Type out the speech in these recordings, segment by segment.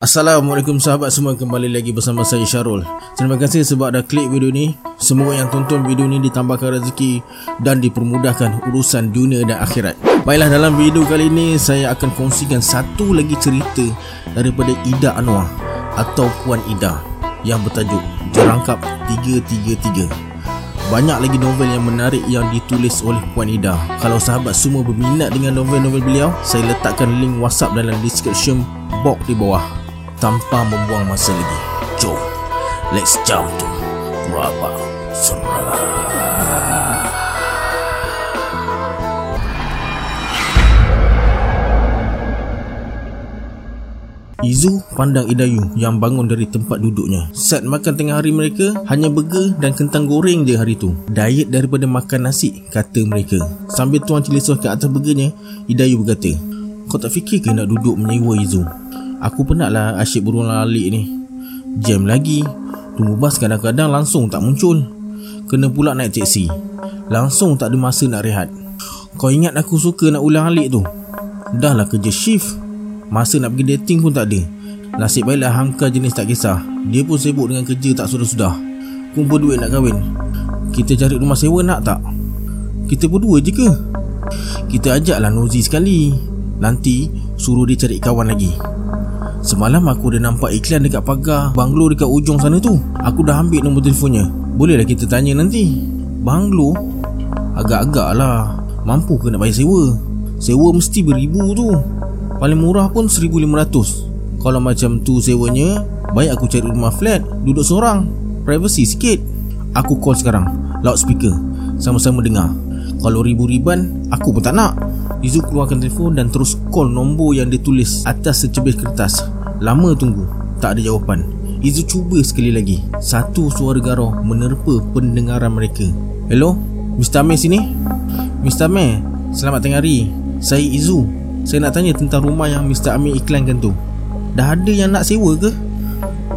Assalamualaikum sahabat semua kembali lagi bersama saya Syarul. Terima kasih sebab dah klik video ni. Semoga yang tonton video ni ditambahkan rezeki Dan dipermudahkan urusan dunia dan akhirat. Baiklah dalam video kali ini Saya akan kongsikan satu lagi cerita Daripada Ida Anwar Atau Puan Ida Yang bertajuk Jerangkap 333 banyak lagi novel yang menarik yang ditulis oleh Puan Ida. Kalau sahabat semua berminat dengan novel-novel beliau, saya letakkan link WhatsApp dalam description box di bawah tanpa membuang masa lagi. Jom, let's jump to Rabak Serah. Izu pandang Idayu yang bangun dari tempat duduknya. Saat makan tengah hari mereka, hanya burger dan kentang goreng je hari tu. Diet daripada makan nasi, kata mereka. Sambil tuan celisah ke atas burgernya, Idayu berkata, Kau tak fikir ke nak duduk menyewa Izu? Aku penat lah asyik berulang alik ni. Jam lagi Tunggu bas kadang-kadang langsung tak muncul. Kena pula naik teksi. Langsung tak ada masa nak rehat. Kau ingat aku suka nak ulang alik tu? Dah lah kerja shift. Masa nak pergi dating pun tak ada. Nasib baiklah Hangka jenis tak kisah. Dia pun sibuk dengan kerja tak sudah-sudah. Kumpul duit nak kahwin. Kita cari rumah sewa nak tak? Kita berdua je ke? Kita ajaklah Nozi sekali. Nanti suruh dia cari kawan lagi Semalam aku dah nampak iklan dekat pagar banglo dekat ujung sana tu. Aku dah ambil nombor telefonnya. Bolehlah kita tanya nanti. Banglo? Agak-agak lah. Mampu ke nak bayar sewa? Sewa mesti beribu tu. Paling murah pun 1500. Kalau macam tu sewanya, baik aku cari rumah flat, duduk seorang. Privacy sikit. Aku call sekarang. Loudspeaker. Sama-sama dengar. Kalau ribu-riban, aku pun tak nak. Izu keluarkan telefon dan terus call nombor yang ditulis atas secebis kertas. Lama tunggu, tak ada jawapan. Izu cuba sekali lagi. Satu suara garau menerpa pendengaran mereka. Hello, Mr. Amir sini? Mr. Amir, selamat tengah hari. Saya Izu. Saya nak tanya tentang rumah yang Mr. Amir iklankan tu. Dah ada yang nak sewa ke?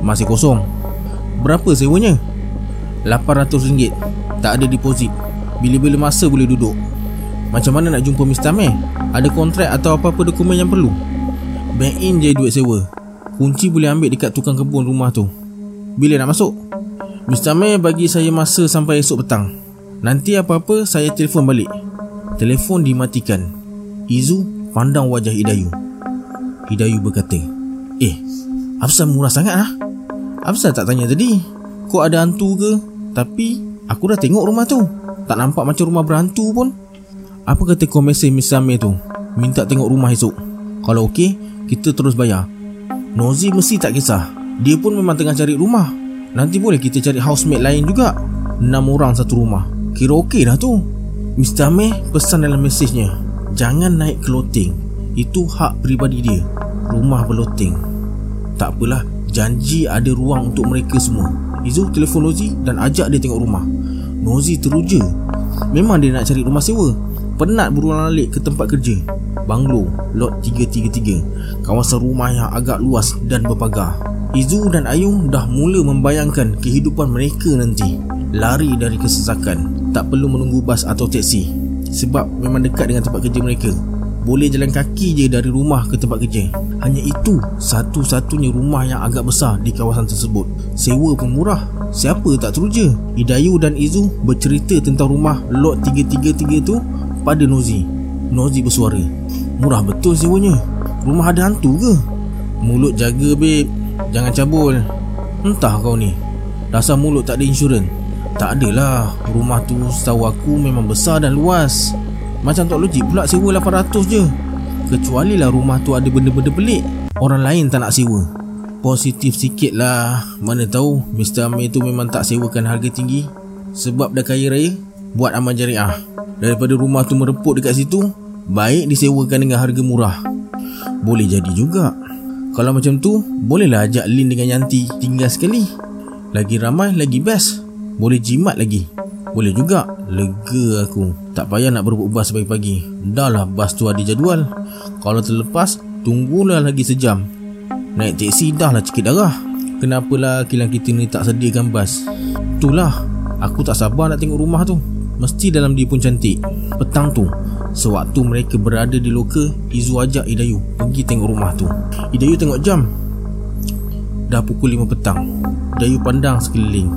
Masih kosong. Berapa sewanya? RM800. Tak ada deposit. Bila-bila masa boleh duduk. Macam mana nak jumpa Mr. Amir? Ada kontrak atau apa-apa dokumen yang perlu? Bank in je duit sewa Kunci boleh ambil dekat tukang kebun rumah tu Bila nak masuk? Mr. Amir bagi saya masa sampai esok petang Nanti apa-apa saya telefon balik Telefon dimatikan Izu pandang wajah Hidayu Hidayu berkata Eh, Afsal murah sangat lah Afsal tak tanya tadi Kok ada hantu ke? Tapi aku dah tengok rumah tu Tak nampak macam rumah berhantu pun. Apa kata kau mesej Miss Amir tu? Minta tengok rumah esok. Kalau okey Kita terus bayar. Nozi mesti tak kisah. Dia pun memang tengah cari rumah. Nanti boleh kita cari housemate lain juga. Enam orang satu rumah. Kira okey dah tu. Mr. Amir pesan dalam mesejnya Jangan naik clothing Itu hak peribadi dia. Rumah berloteng Tak apalah. Janji ada ruang untuk mereka semua. Izu telefon Nozi dan ajak dia tengok rumah Nozi teruja. Memang dia nak cari rumah sewa. Penat berulang alik ke tempat kerja. Banglo, lot 333 Kawasan rumah yang agak luas dan berpagar. Izu dan Ayung dah mula membayangkan kehidupan mereka nanti. Lari dari kesesakan. Tak perlu menunggu bas atau teksi. Sebab memang dekat dengan tempat kerja mereka Boleh jalan kaki je dari rumah ke tempat kerja. Hanya itu satu-satunya rumah yang agak besar di kawasan tersebut. Sewa pun murah. Siapa tak teruja? Idayu dan Izu bercerita tentang rumah lot 333 tu pada Nozi. Nozi bersuara Murah betul sewanya. Rumah ada hantu ke? Mulut jaga babe Jangan cabul. Entah kau ni. Rasa mulut tak ada insurans. Tak adalah. Rumah tu setahu aku memang besar dan luas Macam tak logik pula sewa 800 je. Kecuali lah rumah tu ada benda-benda pelik. Orang lain tak nak sewa. Positif sikit lah. Mana tahu Mr. Amir tu memang tak sewakan harga tinggi. Sebab dah kaya raya Buat amal jariah. Daripada rumah tu mereput dekat situ Baik disewakan dengan harga murah. Boleh jadi juga. Kalau macam tu Bolehlah ajak Lin dengan Yanti tinggal sekali. Lagi ramai lagi best. Boleh jimat lagi Boleh juga. Lega aku. Tak payah nak berebut bas pagi-pagi. Dah lah bas tu ada jadual. Kalau terlepas Tunggulah lagi sejam. Naik teksi dah lah cikit darah. Kenapalah kilang kita ni tak sediakan bas? Itulah. Aku tak sabar nak tengok rumah tu. Mesti dalam dia pun cantik. Petang tu Sewaktu mereka berada di loka Izu ajak Idayu Pergi tengok rumah tu. Idayu tengok jam. Dah pukul 5 petang. Dayu pandang sekeliling,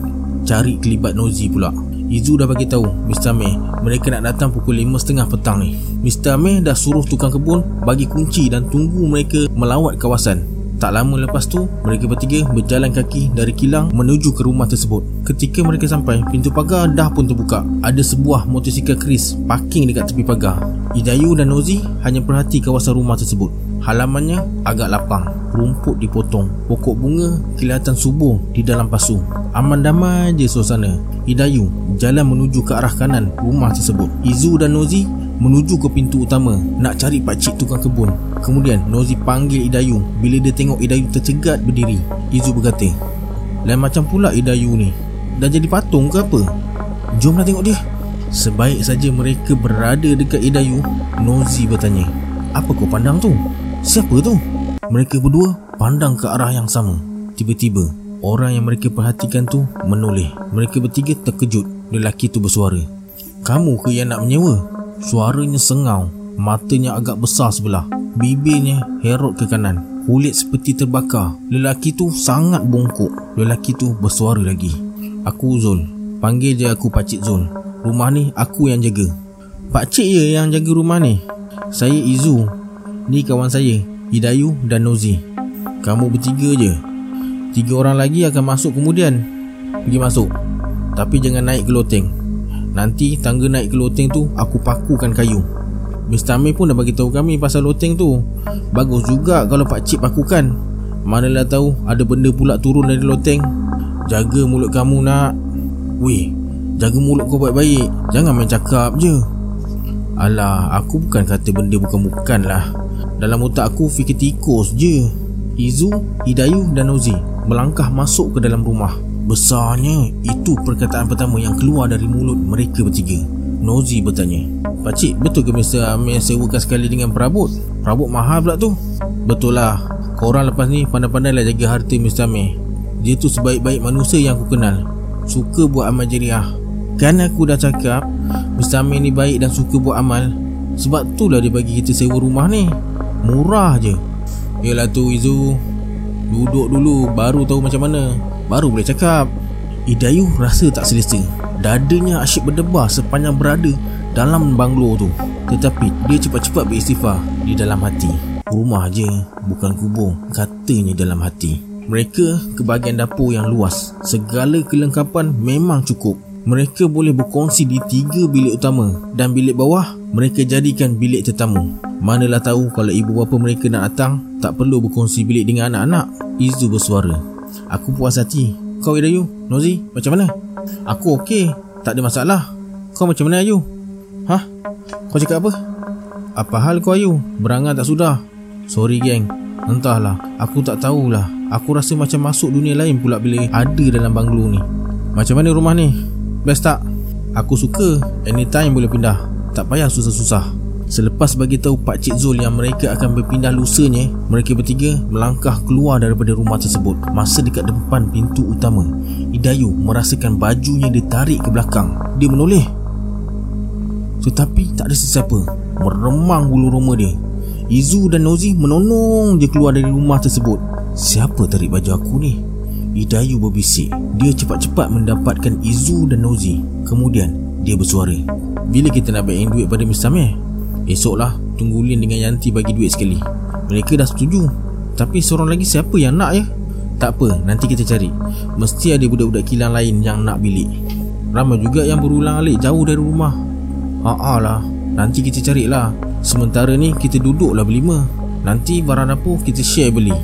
cari kelibat Nozi pula. Izu dah bagi tahu Mr. May mereka nak datang pukul 5.30 petang ni. Mr. May dah suruh tukang kebun bagi kunci dan tunggu mereka melawat kawasan. Tak lama lepas tu, mereka bertiga berjalan kaki dari kilang menuju ke rumah tersebut. Ketika mereka sampai, pintu pagar dah pun terbuka. Ada sebuah motosikal Chris parking dekat tepi pagar. Idayu dan Nozi hanya perhati kawasan rumah tersebut. Halamannya agak lapang, rumput dipotong, pokok bunga kelihatan subur di dalam pasu. Aman damai je suasana. Idayu jalan menuju ke arah kanan rumah tersebut. Izu dan Nozi menuju ke pintu utama nak cari pak cik tukang kebun. Kemudian Nozi panggil Idayu bila dia tengok Idayu tercegat berdiri. Izu berkata, "Lain macam pula Idayu ni. Dah jadi patung ke apa? Jomlah tengok dia." Sebaik saja mereka berada dekat Idayu, Nozi bertanya, "Apa kau pandang tu? Siapa tu?" Mereka berdua pandang ke arah yang sama. Tiba-tiba, orang yang mereka perhatikan tu menoleh. Mereka bertiga terkejut. Lelaki tu bersuara, "Kamu ke yang nak menyewa?" Suaranya sengau. Matanya agak besar sebelah. Bibirnya herot ke kanan. Kulit seperti terbakar. Lelaki tu sangat bongkok. Lelaki tu bersuara lagi. Aku Zul. Panggil je aku Pakcik Zul. Rumah ni aku yang jaga. Pakcik je yang jaga rumah ni? Saya Izu. Ni kawan saya Hidayu dan Nozi. Kamu bertiga je Tiga orang lagi akan masuk kemudian. Pergi masuk. Tapi jangan naik ke loteng Nanti tangga naik ke loteng tu Aku pakukan kayu. Mr. Amir pun dah bagi tahu kami pasal loteng tu. Bagus juga kalau Pak Cik pakukan. Manalah tahu ada benda pula turun dari loteng. Jaga mulut kamu nak. Weh Jaga mulut kau baik-baik. Jangan main cakap je. Alah Aku bukan kata benda bukan-bukan lah. Dalam otak aku fikir tikus je. Izu, Hidayu dan Nozi Melangkah masuk ke dalam rumah Besarnya Itu perkataan pertama yang keluar dari mulut mereka bertiga Nozi bertanya Pakcik betul ke Mr. Amir sewakan sekali dengan perabot? Perabot mahal pula tu Betul lah Korang lepas ni pandai-pandai lah jaga harta Mr. Amir Dia tu sebaik-baik manusia yang aku kenal Suka buat amal jariah Kan aku dah cakap Mr. Amir ni baik dan suka buat amal Sebab tu lah dia bagi kita sewa rumah ni Murah je Yelah tu Izu Duduk dulu baru tahu macam mana. Baru boleh cakap. Idayu rasa tak selesa. Dadanya asyik berdebar sepanjang berada dalam banglo tu. Tetapi dia cepat-cepat beristighfar di dalam hati. Rumah je, bukan kubur. Katanya dalam hati. Mereka ke bahagian dapur yang luas. Segala kelengkapan memang cukup Mereka boleh berkongsi di tiga bilik utama Dan bilik bawah mereka jadikan bilik tetamu. Manalah tahu kalau ibu bapa mereka nak datang Tak perlu berkongsi bilik dengan anak-anak. Izu bersuara. Aku puas hati. Kau Idayu Nozi Macam mana? Aku okey Tak ada masalah. Kau macam mana Ayu? Hah? Kau cakap apa? Apa hal kau Ayu? Berangan tak sudah. Sorry geng. Entahlah Aku tak tahulah. Aku rasa macam masuk dunia lain pula Bila ada dalam banglo ni. Macam mana rumah ni Best tak Aku suka Anytime boleh pindah Tak payah susah-susah Selepas bagi tahu Pak Cik Zul yang mereka akan berpindah lusanya, mereka bertiga melangkah keluar daripada rumah tersebut. Masa dekat depan pintu utama, Idayu merasakan bajunya ditarik ke belakang. Dia menoleh. Tetapi tak ada sesiapa. Meremang bulu roma dia. Izu dan Nozi menonong je keluar dari rumah tersebut. Siapa tarik baju aku ni? Idayu berbisik. Dia cepat-cepat mendapatkan Izu dan Nozi. Kemudian dia bersuara. Bila kita nak bayarin duit pada Mr. Samir? Esoklah Tunggu Lin dengan Yanti bagi duit sekali Mereka dah setuju Tapi seorang lagi siapa yang nak ya Tak apa Nanti kita cari Mesti ada budak-budak kilang lain yang nak bilik Ramai juga yang berulang alik jauh dari rumah Haa lah Nanti kita carilah Sementara ni kita duduklah berlima Nanti barang dapur kita share beli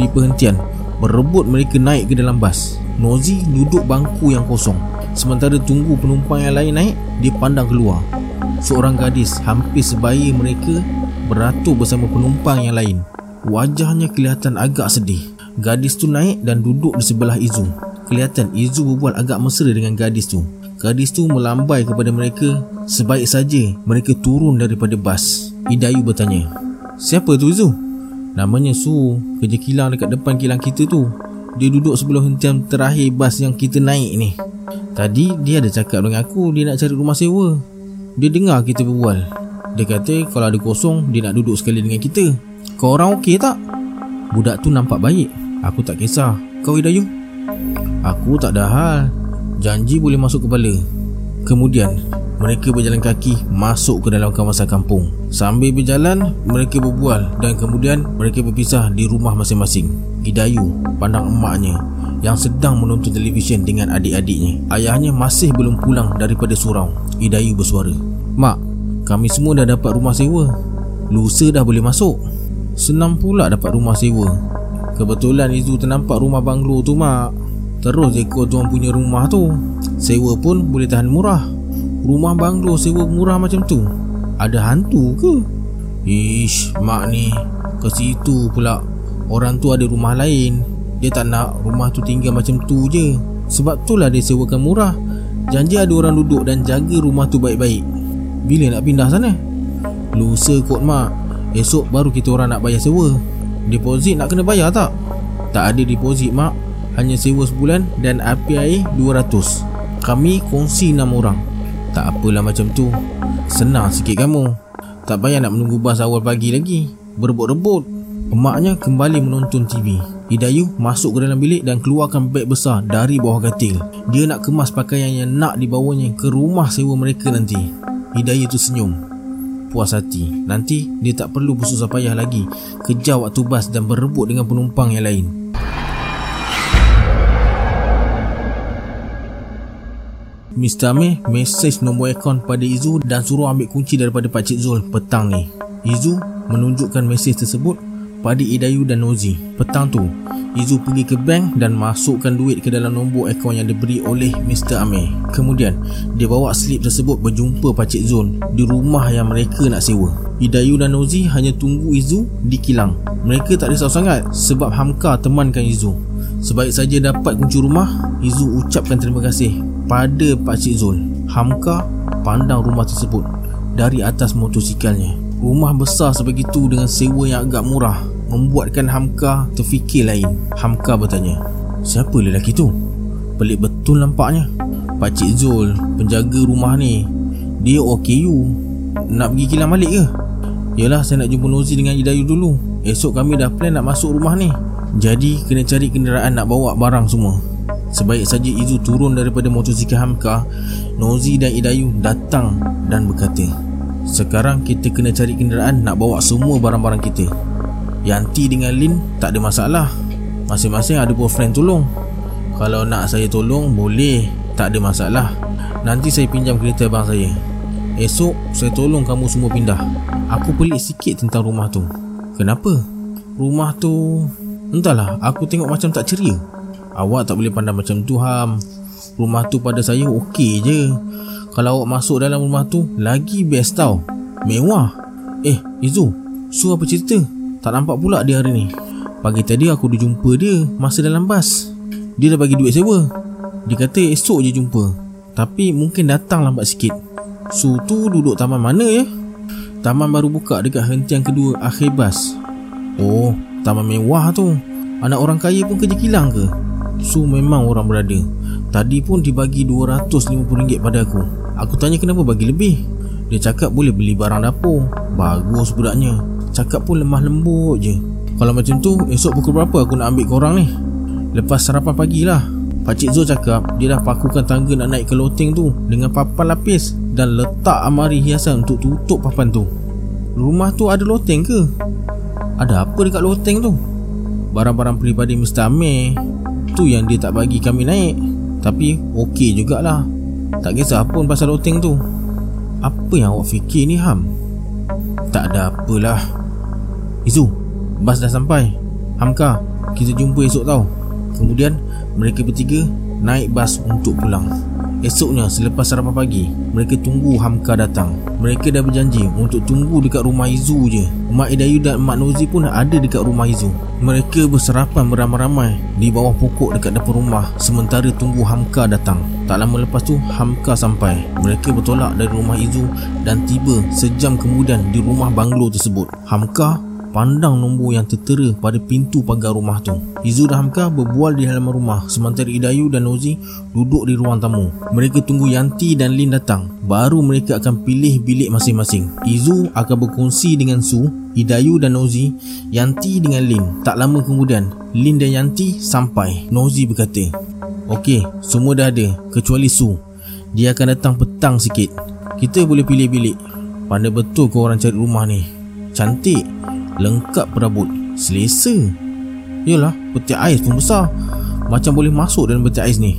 Di perhentian Berebut mereka naik ke dalam bas Nozi duduk bangku yang kosong Sementara tunggu penumpang yang lain naik Dia pandang keluar Seorang gadis hampir sebaya mereka beratur bersama penumpang yang lain. Wajahnya kelihatan agak sedih. Gadis tu naik dan duduk di sebelah Izu. Kelihatan Izu berbual agak mesra dengan gadis tu. Gadis tu melambai kepada mereka sebaik saja mereka turun daripada bas. Idayu bertanya, Siapa tu Izu? Namanya Su, kerja kilang dekat depan kilang kita tu. Dia duduk sebelum hentian terakhir bas yang kita naik ni. Tadi dia ada cakap dengan aku dia nak cari rumah sewa. Dia dengar kita berbual Dia kata kalau ada kosong Dia nak duduk sekali dengan kita Kau orang okey tak? Budak tu nampak baik Aku tak kisah Kau Idayu? Aku tak ada hal Janji boleh masuk kepala Kemudian mereka berjalan kaki masuk ke dalam kawasan kampung. Sambil berjalan, mereka berbual dan kemudian mereka berpisah di rumah masing-masing. Idayu pandang emaknya yang sedang menonton televisyen dengan adik-adiknya. Ayahnya masih belum pulang daripada surau. Idayu bersuara. Mak, kami semua dah dapat rumah sewa. Lusa dah boleh masuk. Senang pula dapat rumah sewa. Kebetulan Izu ternampak rumah banglo tu mak. Terus ekor tuan punya rumah tu. Sewa pun boleh tahan murah. Rumah banglo sewa murah macam tu. Ada hantu ke? Ish, mak ni. Ke situ pula. Orang tu ada rumah lain. Dia tak nak rumah tu tinggal macam tu je. Sebab tu lah dia sewakan murah. Janji ada orang duduk dan jaga rumah tu baik-baik. Bila nak pindah sana? Lusa kot mak. Esok baru kita orang nak bayar sewa. Deposit nak kena bayar tak? Tak ada deposit mak. Hanya sewa sebulan dan api air 200 Kami kongsi 6 orang. Tak apalah macam tu. Senang sikit kamu. Tak payah nak menunggu bas awal pagi lagi. Berebut-rebut. Emaknya kembali menonton TV Hidayu masuk ke dalam bilik dan keluarkan beg besar dari bawah katil. Dia nak kemas pakaian yang nak dibawanya ke rumah sewa mereka nanti. Hidayu tu senyum. Puas hati. Nanti dia tak perlu bersusah payah lagi. Kejar waktu bas dan berebut dengan penumpang yang lain Mr. Amir mesej nombor akaun pada Izu dan suruh ambil kunci daripada Pakcik Zul petang ni. Izu menunjukkan mesej tersebut pada Idayu dan Nozi. Petang tu, Izu pergi ke bank dan masukkan duit ke dalam nombor akaun yang diberi oleh Mr. Amir. Kemudian, dia bawa slip tersebut berjumpa Pakcik Zul di rumah yang mereka nak sewa. Idayu dan Nozi hanya tunggu Izu di kilang. Mereka tak risau sangat sebab Hamka temankan Izu. Sebaik saja dapat kunci rumah, Izu ucapkan terima kasih pada Pakcik Zul. Hamka pandang rumah tersebut dari atas motosikalnya. Rumah besar sebegitu dengan sewa yang agak murah membuatkan Hamka terfikir lain. Hamka bertanya, "Siapa lelaki tu? Pelik betul nampaknya." Pakcik Zul, penjaga rumah ni. Dia OKU. Nak pergi kilang balik ke? Yalah, saya nak jumpa Nozi dengan Idayu dulu. Esok kami dah plan nak masuk rumah ni. Jadi kena cari kenderaan nak bawa barang semua Sebaik saja Izu turun daripada motosikal Hamka Nozi dan Idayu datang dan berkata Sekarang kita kena cari kenderaan nak bawa semua barang-barang kita. Yanti dengan Lin tak ada masalah. Masing-masing ada boyfriend tolong. Kalau nak saya tolong boleh. Tak ada masalah. Nanti saya pinjam kereta abang saya. Esok saya tolong kamu semua pindah. Aku pelik sikit tentang rumah tu. Kenapa? Rumah tu Entahlah, aku tengok macam tak ceria. Awak tak boleh pandang macam tu, Ham. Rumah tu pada saya okey je. Kalau awak masuk dalam rumah tu, lagi best tau. Mewah. Eh, Izu, Su apa cerita? Tak nampak pula dia hari ni. Pagi tadi aku dah jumpa dia masa dalam bas. Dia dah bagi duit sewa. Dia kata esok je jumpa. Tapi mungkin datang lambat sikit. Su tu duduk taman mana ya? Taman baru buka dekat hentian kedua akhir bas. Oh, taman mewah tu Anak orang kaya pun kerja kilang ke? Su memang orang berada. Tadi pun dibagi RM250 pada aku. Aku tanya kenapa bagi lebih? Dia cakap boleh beli barang dapur. Bagus budaknya Cakap pun lemah lembut je. Kalau macam tu esok pukul berapa aku nak ambil korang ni? Lepas sarapan pagi lah. Pakcik Zul cakap dia dah pakukan tangga nak naik ke loteng tu Dengan papan lapis Dan letak amari hiasan untuk tutup papan tu. Rumah tu ada loteng ke? Ada apa dekat loteng tu? Barang-barang peribadi Mr. Amir Tu yang dia tak bagi kami naik. Tapi okey jugalah. Tak kisah pun pasal loteng tu. Apa yang awak fikir ni Ham? Tak ada apalah. Izu, bas dah sampai. Hamka, kita jumpa esok tau. Kemudian mereka bertiga naik bas untuk pulang Esoknya selepas sarapan pagi Mereka tunggu Hamka datang. Mereka dah berjanji untuk tunggu dekat rumah Izu je. Mak Idayu dan Mak Nozi pun ada dekat rumah Izu. Mereka berserapan beramai-ramai Di bawah pokok dekat depan rumah Sementara tunggu Hamka datang. Tak lama lepas tu Hamka sampai. Mereka bertolak dari rumah Izu Dan tiba sejam kemudian di rumah banglo tersebut. Hamka pandang nombor yang tertera pada pintu pagar rumah tu. Izu dan Hamka berbual di halaman rumah sementara Idayu dan Nozi duduk di ruang tamu. Mereka tunggu Yanti dan Lin datang. Baru mereka akan pilih bilik masing-masing. Izu akan berkongsi dengan Su, Idayu dan Nozi, Yanti dengan Lin. Tak lama kemudian, Lin dan Yanti sampai. Nozi berkata, Okey, semua dah ada kecuali Su. Dia akan datang petang sikit. Kita boleh pilih bilik. Pandai betul kau orang cari rumah ni. Cantik, lengkap perabot, selesa. Yalah, peti ais pun besar. Macam boleh masuk dalam peti ais ni.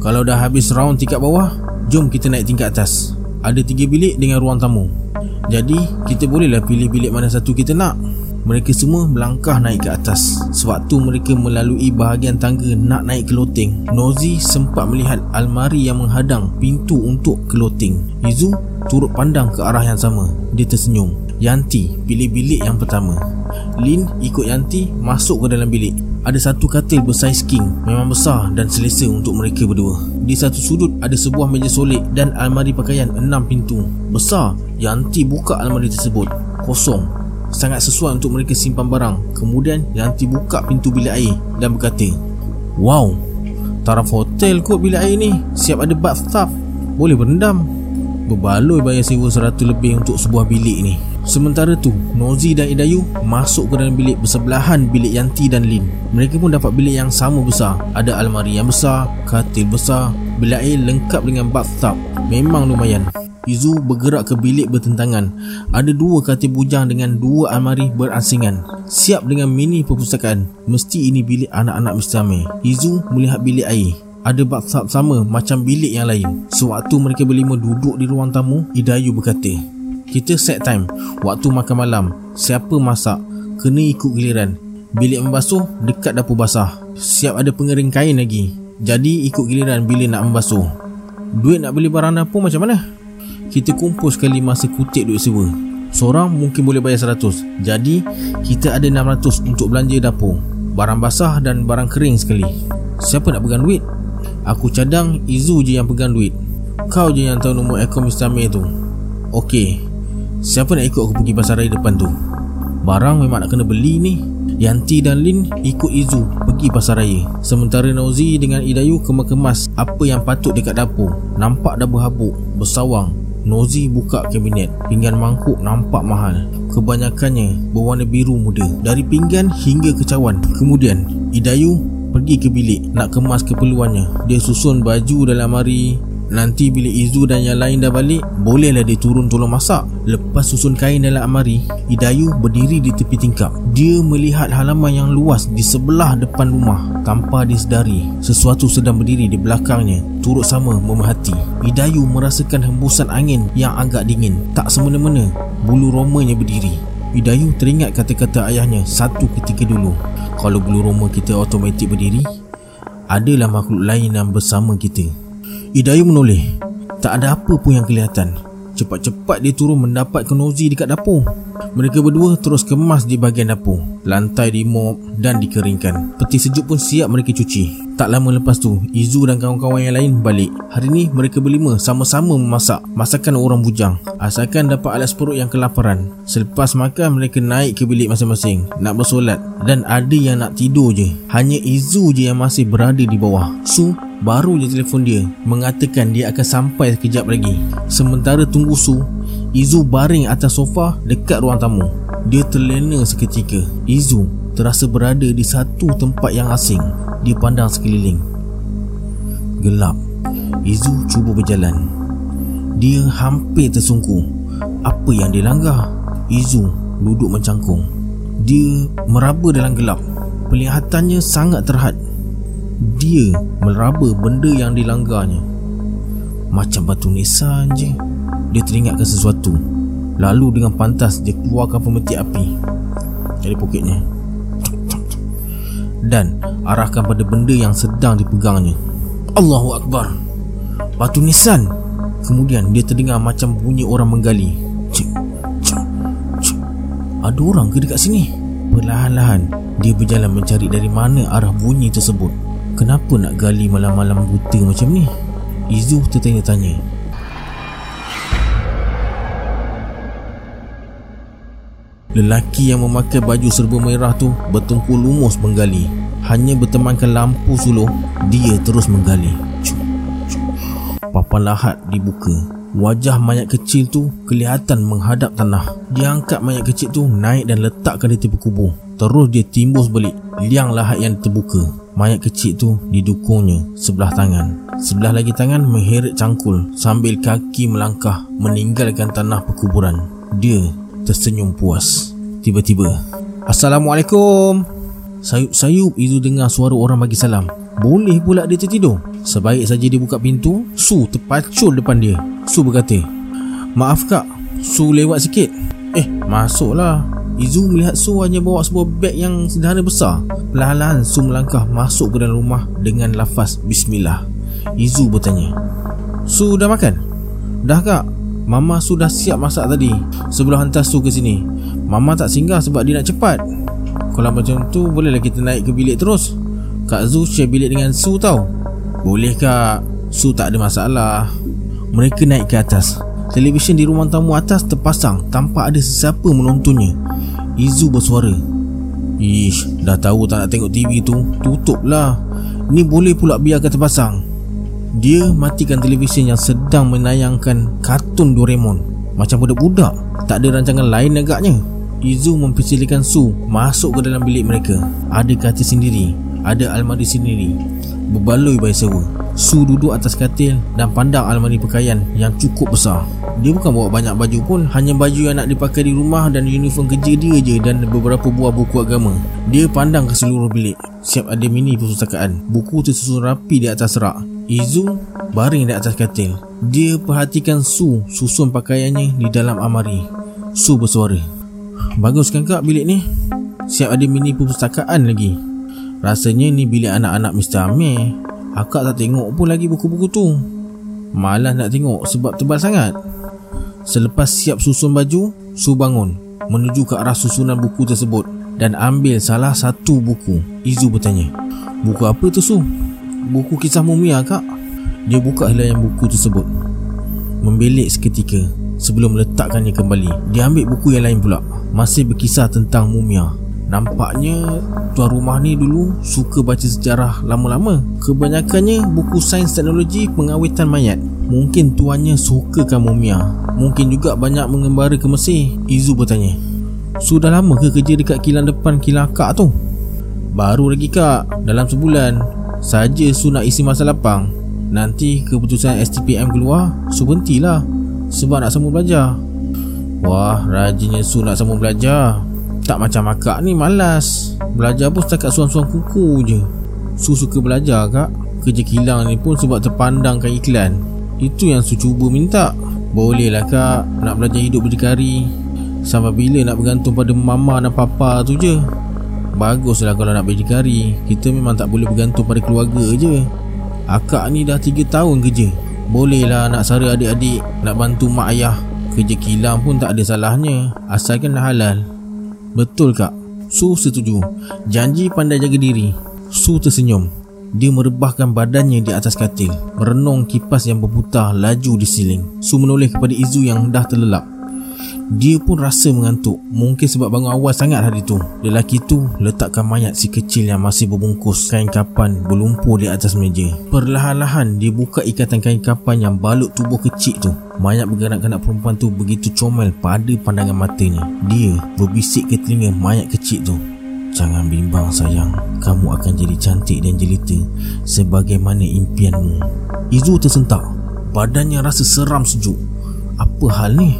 Kalau dah habis round tingkat bawah, jom kita naik tingkat atas. Ada tiga bilik dengan ruang tamu. Jadi, kita bolehlah pilih bilik mana satu kita nak. Mereka semua melangkah naik ke atas. Sewaktu mereka melalui bahagian tangga nak naik ke loteng, Nozi sempat melihat almari yang menghadang pintu untuk ke loteng. Izu turut pandang ke arah yang sama. Dia tersenyum. Yanti pilih bilik yang pertama. Lin ikut Yanti masuk ke dalam bilik. Ada satu katil bersaiz king Memang besar dan selesa untuk mereka berdua Di satu sudut ada sebuah meja solek Dan almari pakaian enam pintu Besar Yanti buka almari tersebut Kosong sangat sesuai untuk mereka simpan barang. Kemudian Yanti buka pintu bilik air dan berkata, "Wow, taraf hotel kot bilik air ni. Siap ada bathtub. Boleh berendam." Berbaloi bayar sewa seratus lebih untuk sebuah bilik ni. Sementara tu, Nozi dan Idayu masuk ke dalam bilik bersebelahan bilik Yanti dan Lin. Mereka pun dapat bilik yang sama besar. Ada almari yang besar, katil besar, bilik air lengkap dengan bathtub. Memang lumayan. Izu bergerak ke bilik bertentangan. Ada dua katil bujang dengan dua almari berasingan. Siap dengan mini perpustakaan. Mesti ini bilik anak-anak Mr. Amir. Izu melihat bilik air. Ada bathtub sama macam bilik yang lain. Sewaktu mereka berlima duduk di ruang tamu, Idayu berkata, Kita set time. Waktu makan malam. Siapa masak? Kena ikut giliran. Bilik membasuh dekat dapur basah. Siap ada pengering kain lagi. Jadi ikut giliran bila nak membasuh. Duit nak beli barang dapur macam mana? kita kumpul sekali masa kutip duit sewa. Seorang mungkin boleh bayar 100. Jadi, kita ada 600 untuk belanja dapur. Barang basah dan barang kering sekali. Siapa nak pegang duit? Aku cadang Izu je yang pegang duit. Kau je yang tahu nombor akaun Mr. Amir tu. Okey. Siapa nak ikut aku pergi pasar raya depan tu? Barang memang nak kena beli ni. Yanti dan Lin ikut Izu pergi pasar raya. Sementara Nauzi dengan Idayu kemas-kemas apa yang patut dekat dapur. Nampak dah berhabuk, bersawang Nozi buka kabinet Pinggan mangkuk nampak mahal Kebanyakannya berwarna biru muda Dari pinggan hingga ke cawan Kemudian Idayu pergi ke bilik Nak kemas keperluannya Dia susun baju dalam lemari Nanti bila Izu dan yang lain dah balik Bolehlah dia turun tolong masak. Lepas susun kain dalam amari Idayu berdiri di tepi tingkap. Dia melihat halaman yang luas di sebelah depan rumah. Tanpa disedari Sesuatu sedang berdiri di belakangnya. Turut sama memerhati. Idayu merasakan hembusan angin yang agak dingin. Tak semena-mena Bulu romanya berdiri. Idayu teringat kata-kata ayahnya Satu ketika dulu. Kalau bulu roma kita automatik berdiri Adalah makhluk lain yang bersama kita Idayu menoleh. Tak ada apa pun yang kelihatan. Cepat-cepat dia turun mendapat kenozi dekat dapur. Mereka berdua terus kemas di bahagian dapur. Lantai dimop dan dikeringkan. Peti sejuk pun siap mereka cuci. Tak lama lepas tu Izu dan kawan-kawan yang lain balik. Hari ni mereka berlima sama-sama memasak Masakan orang bujang. Asalkan dapat alas perut yang kelaparan. Selepas makan mereka naik ke bilik masing-masing. Nak bersolat. Dan ada yang nak tidur je. Hanya Izu je yang masih berada di bawah. Su Baru je telefon dia Mengatakan dia akan sampai sekejap lagi. Sementara tunggu Su Izu baring atas sofa dekat ruang tamu. Dia terlena seketika. Izu terasa berada di satu tempat yang asing. Dia pandang sekeliling. Gelap Izu cuba berjalan. Dia hampir tersungkur Apa yang dia langgar? Izu duduk mencangkung. Dia meraba dalam gelap. Pelihatannya sangat terhad dia meraba benda yang dilanggarnya. Macam batu nisan je. Dia teringatkan sesuatu. Lalu dengan pantas dia keluarkan pemetik api. Dari poketnya Dan arahkan pada benda yang sedang dipegangnya. Allahu Akbar. Batu nisan. Kemudian dia terdengar macam bunyi orang menggali. Cik, cik, cik. Ada orang ke dekat sini? Perlahan-lahan dia berjalan mencari dari mana arah bunyi tersebut Kenapa nak gali malam-malam buta macam ni? Izu tertanya-tanya Lelaki yang memakai baju serba merah tu bertumpul lumus menggali. Hanya bertemankan lampu suluh, dia terus menggali. Papan lahat dibuka. Wajah mayat kecil tu kelihatan menghadap tanah. Dia angkat mayat kecil tu naik dan letakkan di tepi kubur. Terus dia timbus balik liang lahat yang terbuka. Mayat kecil tu didukungnya sebelah tangan. Sebelah lagi tangan mengheret cangkul sambil kaki melangkah meninggalkan tanah perkuburan. Dia tersenyum puas. Tiba-tiba, Assalamualaikum. Sayup-sayup itu dengar suara orang bagi salam. Boleh pula dia tertidur. Sebaik saja dia buka pintu, Su terpacul depan dia. Su berkata, Maaf kak, Su lewat sikit. Eh, masuklah. Izu melihat Su hanya bawa sebuah beg yang sederhana besar. Perlahan-lahan Su melangkah masuk ke dalam rumah dengan lafaz Bismillah. Izu bertanya, Su dah makan? Dah kak. Mama sudah siap masak tadi sebelum hantar Su ke sini. Mama tak singgah sebab dia nak cepat. Kalau macam tu bolehlah kita naik ke bilik terus. Kak Zu share bilik dengan Su tau. Boleh kak. Su tak ada masalah. Mereka naik ke atas. Televisyen di rumah tamu atas terpasang tanpa ada sesiapa menontonnya. Izu bersuara. Ish, dah tahu tak nak tengok TV tu? Tutuplah. Ni boleh pula biarkan terpasang. Dia matikan televisyen yang sedang menayangkan kartun Doraemon. Macam budak-budak. Tak ada rancangan lain agaknya. Izu mempersilakan Su masuk ke dalam bilik mereka. Ada katil sendiri. Ada almari sendiri Berbaloi bayi sewa. Su duduk atas katil dan pandang almari pakaian yang cukup besar. Dia bukan bawa banyak baju pun Hanya baju yang nak dipakai di rumah Dan uniform kerja dia je Dan beberapa buah buku agama. Dia pandang ke seluruh bilik. Siap ada mini perpustakaan. Buku tersusun rapi di atas rak Izu baring di atas katil. Dia perhatikan Su susun pakaiannya di dalam amari Su bersuara Bagus kan kak bilik ni? Siap ada mini perpustakaan lagi Rasanya ni bilik anak-anak Mr. Amir Akak tak tengok pun lagi buku-buku tu Malah nak tengok sebab tebal sangat Selepas siap susun baju, Su bangun menuju ke arah susunan buku tersebut dan ambil salah satu buku. Izu bertanya, "Buku apa tu, Su?" "Buku kisah mumia, Kak." Dia buka helaian buku tersebut. Membelik seketika sebelum meletakkannya kembali. Dia ambil buku yang lain pula, masih berkisah tentang mumia. Nampaknya tuan rumah ni dulu suka baca sejarah lama-lama. Kebanyakannya buku sains teknologi pengawitan mayat. Mungkin tuannya sukakan mumia Mungkin juga banyak mengembara ke Mesir Izu bertanya Sudah lama ke kerja dekat kilang depan kilang akak tu? Baru lagi kak Dalam sebulan Saja Su nak isi masa lapang Nanti keputusan STPM keluar Su berhentilah Sebab nak sambung belajar Wah rajinnya Su nak sambung belajar Tak macam akak ni malas. Belajar pun setakat suam-suam kuku je. Su suka belajar kak. Kerja kilang ni pun sebab terpandangkan iklan. Itu yang Su cuba minta. Bolehlah kak. Nak belajar hidup berdikari Sampai bila nak bergantung pada mama dan papa tu je. Baguslah kalau nak berdikari Kita memang tak boleh bergantung pada keluarga je. Akak ni dah 3 tahun kerja. Bolehlah nak sara adik-adik Nak bantu mak ayah. Kerja kilang pun tak ada salahnya. Asalkan halal Betul kak. Su setuju. Janji pandai jaga diri. Su tersenyum. Dia merebahkan badannya di atas katil. Merenung kipas yang berputar laju di siling. Su menoleh kepada Izu yang dah terlelap Dia pun rasa mengantuk. Mungkin sebab bangun awal sangat hari tu. Lelaki tu letakkan mayat si kecil yang masih berbungkus Kain kapan berlumpur di atas meja. Perlahan-lahan dia buka ikatan kain kapan yang balut tubuh kecil tu. Mayat bergerak-gerak perempuan tu begitu comel pada pandangan matanya. Dia berbisik ke telinga mayat kecil tu. Jangan bimbang sayang. Kamu akan jadi cantik dan jelita Sebagaimana impianmu. Izu tersentak. Badannya rasa seram sejuk Apa hal ni?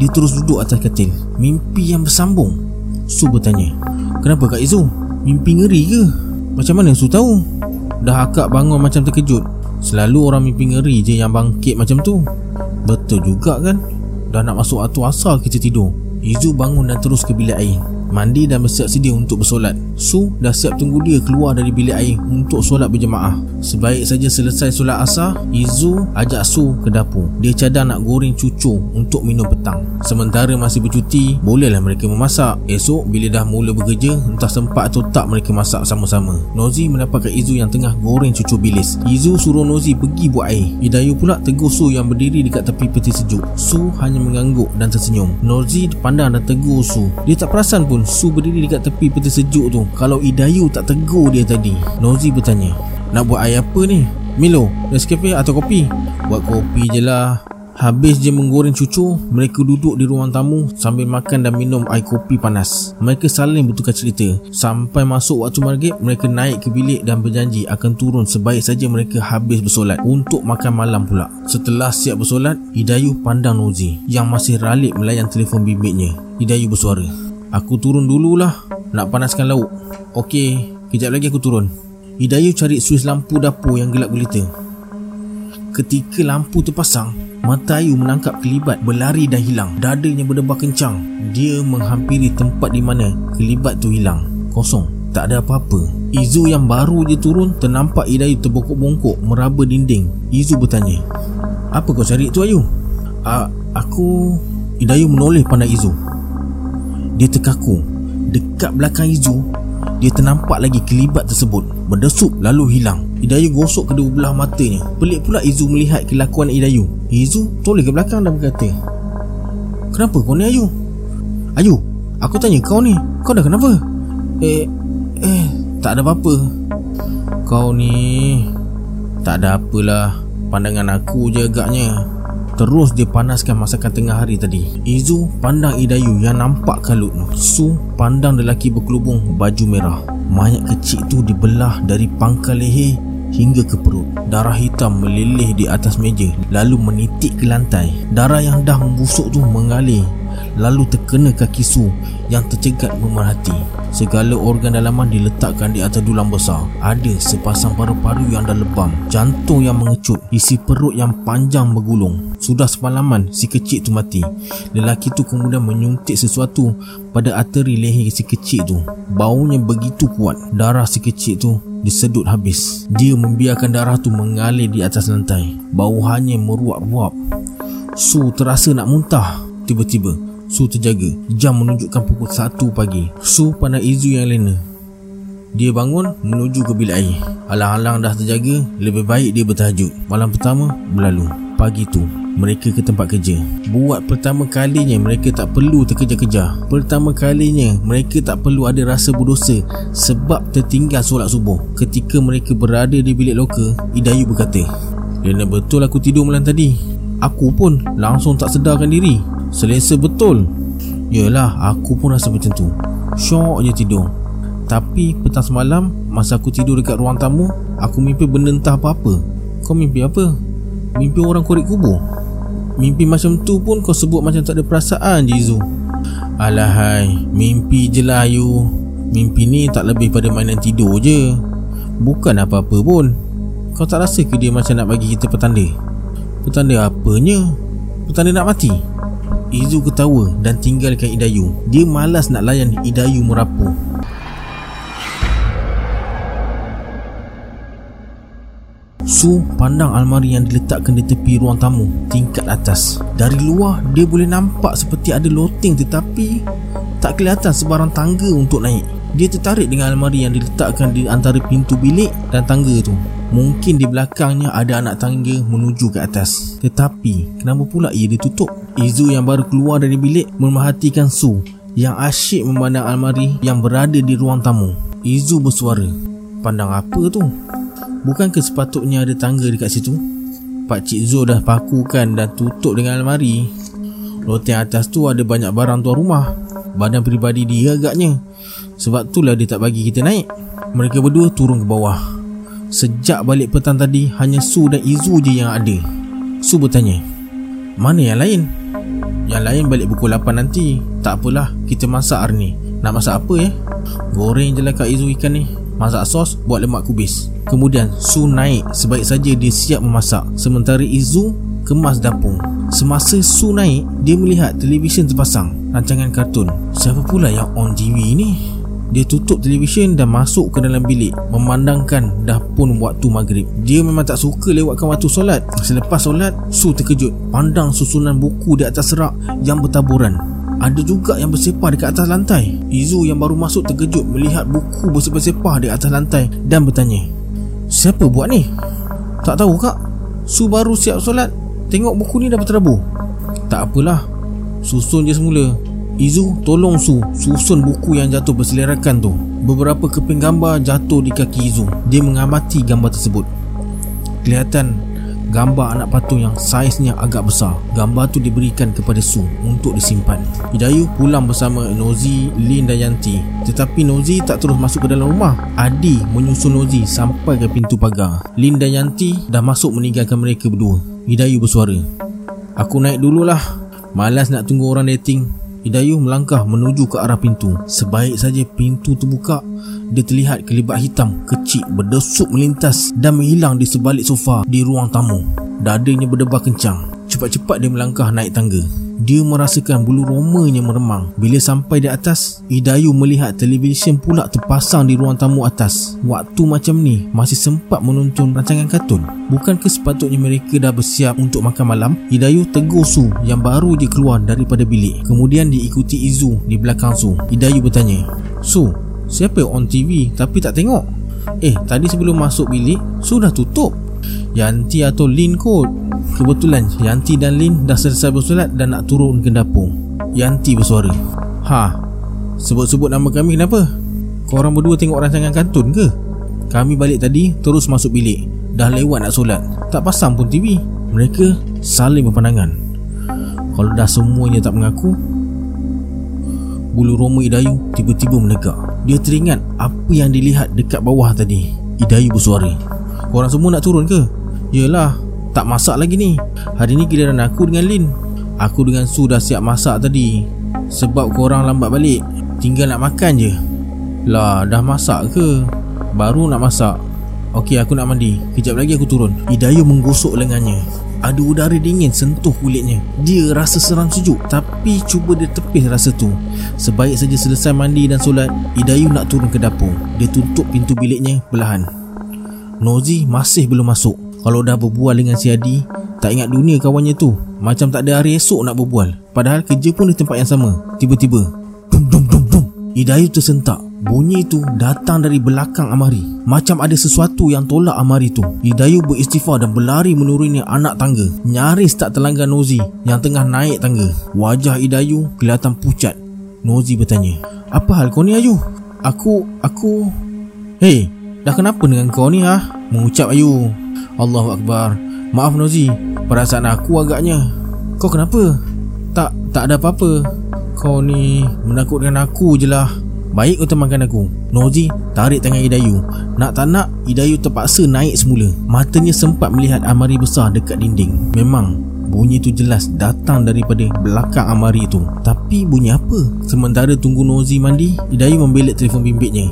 Dia terus duduk atas katil Mimpi yang bersambung Su bertanya Kenapa Kak Izu? Mimpi ngeri ke? Macam mana Su tahu? Dah akak bangun macam terkejut Selalu orang mimpi ngeri je yang bangkit macam tu Betul juga kan? Dah nak masuk atu asal kita tidur Izu bangun dan terus ke bilik air Mandi dan bersiap sedia untuk bersolat Su dah siap tunggu dia keluar dari bilik air untuk solat berjemaah. Sebaik saja selesai solat asar, Izu ajak Su ke dapur. Dia cadang nak goreng cucu untuk minum petang. Sementara masih bercuti, bolehlah mereka memasak. Esok bila dah mula bekerja, entah sempat atau tak mereka masak sama-sama. Nozi mendapatkan Izu yang tengah goreng cucu bilis. Izu suruh Nozi pergi buat air. Idayu pula tegur Su yang berdiri dekat tepi peti sejuk. Su hanya mengangguk dan tersenyum. Nozi pandang dan tegur Su. Dia tak perasan pun Su berdiri dekat tepi peti sejuk tu kalau Idayu tak tegur dia tadi Nozi bertanya Nak buat air apa ni? Milo, Nescafe atau kopi? Buat kopi je lah Habis je menggoreng cucu, mereka duduk di ruang tamu sambil makan dan minum air kopi panas. Mereka saling bertukar cerita. Sampai masuk waktu maghrib, mereka naik ke bilik dan berjanji akan turun sebaik saja mereka habis bersolat untuk makan malam pula. Setelah siap bersolat, Hidayu pandang Nozi yang masih ralik melayan telefon bimbitnya. Hidayu bersuara. Aku turun dululah nak panaskan lauk. Okey, kejap lagi aku turun. Hidayu cari suis lampu dapur yang gelap gulita. Ketika lampu terpasang, mata Ayu menangkap kelibat berlari dan hilang. Dadanya berdebar kencang. Dia menghampiri tempat di mana kelibat tu hilang. Kosong. Tak ada apa-apa. Izu yang baru je turun ternampak Hidayu terbongkok-bongkok meraba dinding. Izu bertanya, Apa kau cari tu Ayu? A- aku... Hidayu menoleh pandang Izu. Dia terkaku Dekat belakang Izu Dia ternampak lagi kelibat tersebut Berdesup lalu hilang. Idayu gosok kedua belah matanya. Pelik pula Izu melihat kelakuan Idayu. Izu toleh ke belakang dan berkata Kenapa kau ni Ayu? Ayu, aku tanya kau ni Kau dah kenapa? Eh, eh, tak ada apa-apa. Kau ni Tak ada apalah. Pandangan aku je agaknya Terus dia panaskan masakan tengah hari tadi. Izu pandang Idayu yang nampak kalut Su pandang lelaki berkelubung baju merah. Mayat kecil tu dibelah dari pangkal leher hingga ke perut. Darah hitam meleleh di atas meja Lalu menitik ke lantai. Darah yang dah membusuk tu mengalir Lalu terkena kaki Su yang tercegat memerhati Segala organ dalaman diletakkan di atas dulang besar. Ada sepasang paru-paru yang dah lebam. Jantung yang mengecut Isi perut yang panjang bergulung. Sudah semalaman si kecil tu mati. Lelaki tu kemudian menyuntik sesuatu Pada arteri leher si kecil tu. Baunya begitu kuat. Darah si kecil tu disedut habis. Dia membiarkan darah tu mengalir di atas lantai. Bau hanya meruap-ruap. Su terasa nak muntah. Tiba-tiba Su terjaga. Jam menunjukkan pukul 1 pagi. Su pandang Izu yang lena Dia bangun menuju ke bilik air. Alang-alang dah terjaga Lebih baik dia bertahajud Malam pertama berlalu. Pagi tu mereka ke tempat kerja. Buat pertama kalinya mereka tak perlu terkejar-kejar. Pertama kalinya mereka tak perlu ada rasa berdosa Sebab tertinggal solat subuh. Ketika mereka berada di bilik loka Idayu berkata Lena betul aku tidur malam tadi. Aku pun langsung tak sedarkan diri Selesa betul. Yelah aku pun rasa macam tu. Syok je tidur. Tapi petang semalam Masa aku tidur dekat ruang tamu Aku mimpi benda entah apa-apa. Kau mimpi apa? Mimpi orang korek kubur. Mimpi macam tu pun kau sebut macam tak ada perasaan Jizu. Alahai Mimpi je lah Ayu. Mimpi ni tak lebih pada mainan tidur je. Bukan apa-apa pun. Kau tak rasa ke dia macam nak bagi kita petanda? Petanda apanya? Petanda nak mati? Izu ketawa dan tinggalkan Idayu Dia malas nak layan Idayu merapuh Su pandang almari yang diletakkan di tepi ruang tamu tingkat atas. Dari luar dia boleh nampak seperti ada loteng tetapi tak kelihatan sebarang tangga untuk naik. Dia tertarik dengan almari yang diletakkan di antara pintu bilik dan tangga tu. Mungkin di belakangnya ada anak tangga menuju ke atas. Tetapi kenapa pula ia ditutup? Izu yang baru keluar dari bilik memerhatikan Su yang asyik memandang almari yang berada di ruang tamu. Izu bersuara. Pandang apa tu? Bukankah sepatutnya ada tangga dekat situ? Pak Cik Zul dah pakukan dan tutup dengan almari. Loteng atas tu ada banyak barang tuan rumah. Badan peribadi dia agaknya. Sebab itulah dia tak bagi kita naik. Mereka berdua turun ke bawah. Sejak balik petang tadi, hanya Su dan Izu je yang ada. Su bertanya, Mana yang lain? Yang lain balik pukul 8 nanti. Tak apalah, kita masak hari ni. Nak masak apa ya? Goreng je lah Kak Izu ikan ni. Masak sos buat lemak kubis Kemudian Su naik sebaik saja dia siap memasak Sementara Izu kemas dapur Semasa Su naik Dia melihat televisyen terpasang Rancangan kartun Siapa pula yang on TV ni? Dia tutup televisyen dan masuk ke dalam bilik Memandangkan dah pun waktu maghrib. Dia memang tak suka lewatkan waktu solat. Selepas solat Su terkejut. Pandang susunan buku di atas rak Yang bertaburan. Ada juga yang bersepah dekat atas lantai. Izu yang baru masuk terkejut Melihat buku bersepah-sepah di atas lantai Dan bertanya Siapa buat ni? Tak tahu kak. Su baru siap solat Tengok buku ni dah berterabur. Tak apalah. Susun je semula Izu tolong Su Susun buku yang jatuh berselerakan tu. Beberapa keping gambar jatuh di kaki Izu. Dia mengamati gambar tersebut. Kelihatan gambar anak patung yang saiznya agak besar. Gambar tu diberikan kepada Su untuk disimpan. Hidayu pulang bersama Nozi, Lin dan Yanti. Tetapi Nozi tak terus masuk ke dalam rumah. Adi menyusun Nozi sampai ke pintu pagar. Lin dan Yanti dah masuk meninggalkan mereka berdua. Hidayu bersuara Aku naik dululah. Malas nak tunggu orang dating Hidayuh melangkah menuju ke arah pintu. Sebaik saja pintu terbuka, dia terlihat kelibat hitam kecil berdesuk melintas dan menghilang di sebalik sofa di ruang tamu. Dadanya berdebar kencang. Cepat-cepat dia melangkah naik tangga. Dia merasakan bulu romanya meremang. Bila sampai di atas, Hidayu melihat televisyen pula terpasang di ruang tamu atas. Waktu macam ni, masih sempat menonton rancangan kartun. Bukankah sepatutnya mereka dah bersiap untuk makan malam? Hidayu tegur Su yang baru je keluar daripada bilik. Kemudian diikuti Izu di belakang Su. Hidayu bertanya, Su, siapa on TV tapi tak tengok? Eh, tadi sebelum masuk bilik, Su dah tutup. Yanti atau Lin kot Kebetulan Yanti dan Lin dah selesai bersolat dan nak turun ke dapur. Yanti bersuara. Ha, sebut-sebut nama kami kenapa? Korang berdua tengok rancangan kartun ke? Kami balik tadi terus masuk bilik. Dah lewat nak solat. Tak pasang pun TV. Mereka saling berpandangan. Kalau dah semuanya tak mengaku, bulu roma Idayu tiba-tiba menegak. Dia teringat apa yang dilihat dekat bawah tadi. Idayu bersuara. Korang semua nak turun ke? Yelah, tak masak lagi ni. Hari ni giliran aku dengan Lin. Aku dengan Su dah siap masak tadi. Sebab korang lambat balik. Tinggal nak makan je. Lah dah masak ke? Baru nak masak. Okey aku nak mandi. Kejap lagi aku turun. Hidayu menggosok lengannya. Ada udara dingin sentuh kulitnya. Dia rasa seram sejuk Tapi cuba dia tepis rasa tu. Sebaik saja selesai mandi dan solat Hidayu nak turun ke dapur. Dia tutup pintu biliknya perlahan Nozi masih belum masuk. Kalau dah berbual dengan si Adi Tak ingat dunia kawannya tu. Macam tak ada hari esok nak berbual. Padahal kerja pun di tempat yang sama. Tiba-tiba Dum dum dum dum. Hidayu tersentak. Bunyi itu datang dari belakang Amari. Macam ada sesuatu yang tolak Amari tu. Hidayu beristighfar dan berlari menuruni anak tangga. Nyaris tak terlanggar Nozi Yang tengah naik tangga. Wajah Hidayu kelihatan pucat. Nozi bertanya Apa hal kau ni Ayu? Aku, aku Hei, dah kenapa dengan kau ni ha? Mengucap Ayu. Allahu Akbar. Maaf Nozi. Perasaan aku agaknya. Kau kenapa? Tak tak ada apa-apa. Kau ni menakutkan aku je lah. Baik kau temankan aku. Nozi tarik tangan Idayu Nak tak nak Idayu terpaksa naik semula. Matanya sempat melihat Amari besar dekat dinding. Memang Bunyi tu jelas datang daripada belakang Amari tu. Tapi bunyi apa? Sementara tunggu Nozi mandi Idayu membelit telefon bimbitnya.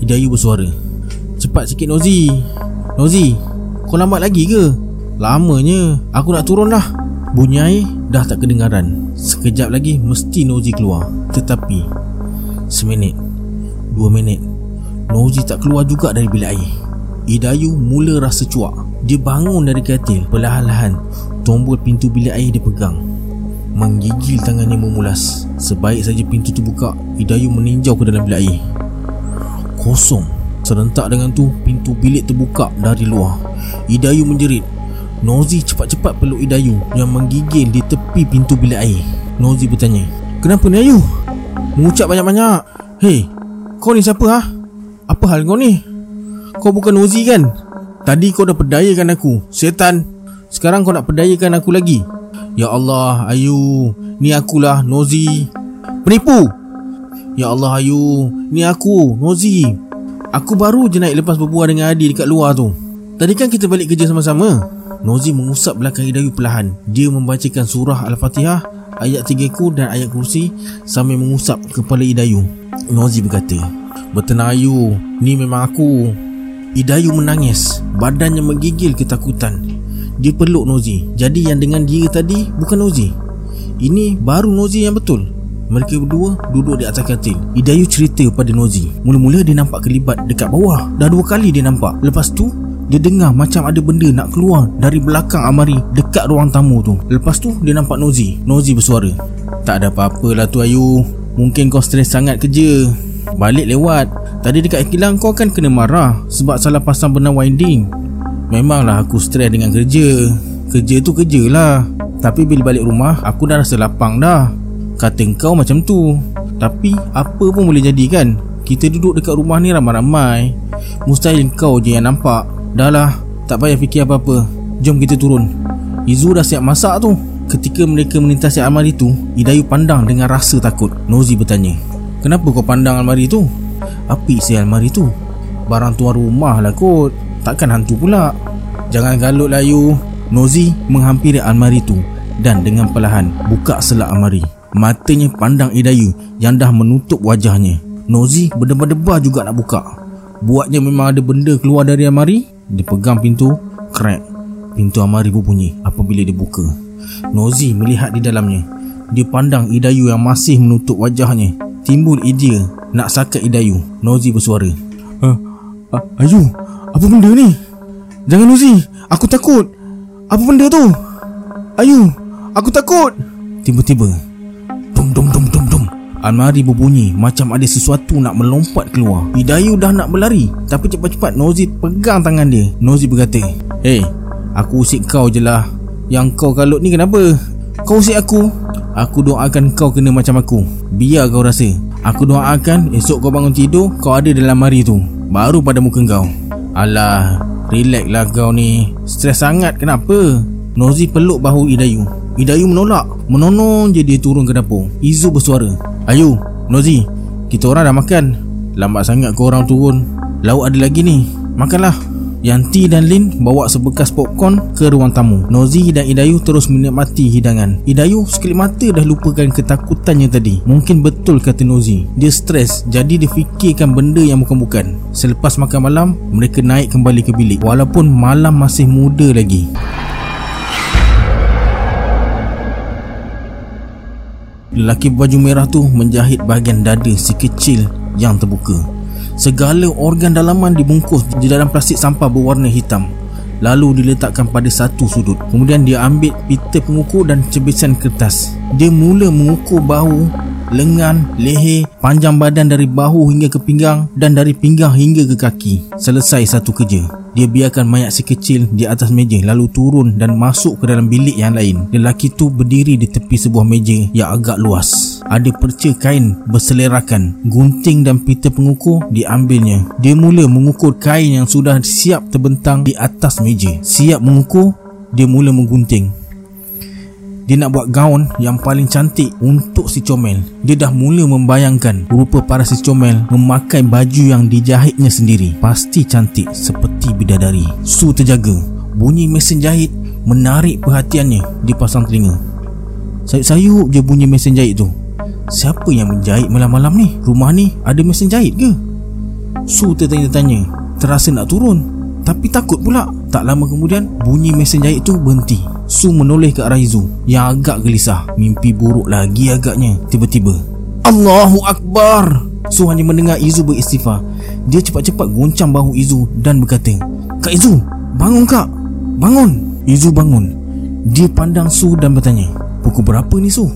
Idayu bersuara Cepat sikit Nozi. Nozi kau lambat lagi ke? Lamanya Aku nak turun dah Bunyi air dah tak kedengaran. Sekejap lagi mesti Nozi keluar. Tetapi Seminit Dua minit Nozi tak keluar juga dari bilik air. Idayu mula rasa cuak. Dia bangun dari katil Perlahan-lahan Tombol pintu bilik air dipegang. Menggigil tangannya memulas. Sebaik saja pintu tu buka Idayu meninjau ke dalam bilik air. Kosong Serentak dengan tu Pintu bilik terbuka dari luar Idayu menjerit Nozi cepat-cepat peluk Idayu Yang menggigil di tepi pintu bilik air Nozi bertanya Kenapa ni Ayu? Mengucap banyak-banyak Hei Kau ni siapa ha? Apa hal kau ni? Kau bukan Nozi kan? Tadi kau dah perdayakan aku Setan Sekarang kau nak perdayakan aku lagi Ya Allah Ayu Ni akulah Nozi Penipu Ya Allah Ayu Ni aku Nozi Aku baru je naik lepas berbual dengan Adi dekat luar tu. Tadi kan kita balik kerja sama-sama. Nozi mengusap belakang Hidayu perlahan. Dia membacakan surah Al-Fatihah Ayat tiga ku dan ayat kursi Sambil mengusap kepala Hidayu Nozi berkata Bertenang Ayu Ni memang aku. Hidayu menangis. Badannya menggigil ketakutan. Dia peluk Nozi. Jadi yang dengan dia tadi Bukan Nozi. Ini baru Nozi yang betul Mereka berdua duduk di atas katil Idayu cerita pada Nozi Mula-mula dia nampak kelibat dekat bawah Dah dua kali dia nampak Lepas tu dia dengar macam ada benda nak keluar dari belakang amari dekat ruang tamu tu. Lepas tu dia nampak Nozi. Nozi bersuara. Tak ada apa-apa lah tu Ayu. Mungkin kau stres sangat kerja. Balik lewat. Tadi dekat kilang kau kan kena marah sebab salah pasang benang winding. Memanglah aku stres dengan kerja. Kerja tu kerja lah. Tapi bila balik rumah aku dah rasa lapang dah. Kata kau macam tu. Tapi apa pun boleh jadi kan? Kita duduk dekat rumah ni ramai-ramai. Mustahil kau je yang nampak. Dah lah, tak payah fikir apa-apa. Jom kita turun. Izu dah siap masak tu. Ketika mereka melintasi almari tu, Idayu pandang dengan rasa takut. Nozi bertanya, Kenapa kau pandang almari tu? Apa isi almari tu? Barang tuan rumah lah kot. Takkan hantu pula. Jangan galut lah Ayu. Nozi menghampiri almari tu dan dengan perlahan buka selak almari. Matanya pandang Idayu yang dah menutup wajahnya. Nozi berdebar-debar juga nak buka. Buatnya memang ada benda keluar dari almari. Dia pegang pintu, crack. Pintu almari berbunyi apabila dia buka. Nozi melihat di dalamnya. Dia pandang Idayu yang masih menutup wajahnya. Timbul idea nak sakat Idayu. Nozi bersuara. Uh, uh, Ayu, apa benda ni? Jangan Nozi, aku takut. Apa benda tu? Ayu, aku takut. Tiba-tiba, dum dum dum dum dum. Almari berbunyi macam ada sesuatu nak melompat keluar. Idayu dah nak berlari, tapi cepat-cepat Nozi pegang tangan dia. Nozi berkata, "Hey, aku usik kau je lah. Yang kau kalut ni kenapa? Kau usik aku? Aku doakan kau kena macam aku. Biar kau rasa. Aku doakan esok kau bangun tidur, kau ada dalam mari tu. Baru pada muka kau." Alah, relax lah kau ni. Stres sangat kenapa? Nozi peluk bahu Idayu. Idayu menolak. Menonon je dia turun ke dapur. Izu bersuara. Ayu, Nozi, kita orang dah makan. Lambat sangat kau orang turun. Lauk ada lagi ni. Makanlah. Yanti dan Lin bawa sebekas popcorn ke ruang tamu. Nozi dan Idayu terus menikmati hidangan. Idayu sekelip mata dah lupakan ketakutannya tadi. Mungkin betul kata Nozi. Dia stres jadi dia fikirkan benda yang bukan-bukan. Selepas makan malam, mereka naik kembali ke bilik. Walaupun malam masih muda lagi. Lelaki baju merah tu menjahit bahagian dada si kecil yang terbuka. Segala organ dalaman dibungkus di dalam plastik sampah berwarna hitam Lalu diletakkan pada satu sudut Kemudian dia ambil pita pengukur dan cebisan kertas Dia mula mengukur bahu lengan, leher, panjang badan dari bahu hingga ke pinggang dan dari pinggang hingga ke kaki. Selesai satu kerja. Dia biarkan mayat si kecil di atas meja lalu turun dan masuk ke dalam bilik yang lain. Lelaki tu berdiri di tepi sebuah meja yang agak luas. Ada perca kain berselerakan. Gunting dan pita pengukur diambilnya. Dia mula mengukur kain yang sudah siap terbentang di atas meja. Siap mengukur, dia mula menggunting. Dia nak buat gaun yang paling cantik untuk si comel. Dia dah mula membayangkan rupa para si comel memakai baju yang dijahitnya sendiri. Pasti cantik seperti bidadari. Su terjaga. Bunyi mesin jahit menarik perhatiannya di pasang telinga. Sayup-sayup je bunyi mesin jahit tu. Siapa yang menjahit malam-malam ni? Rumah ni ada mesin jahit ke? Su tertanya-tanya. Terasa nak turun. Tapi takut pula. Tak lama kemudian bunyi mesin jahit tu berhenti. Su menoleh ke arah Izu yang agak gelisah. Mimpi buruk lagi agaknya. Tiba-tiba, Allahu Akbar! Su hanya mendengar Izu beristighfar. Dia cepat-cepat goncang bahu Izu dan berkata, Kak Izu, bangun kak! Bangun! Izu bangun. Dia pandang Su dan bertanya, Pukul berapa ni Su?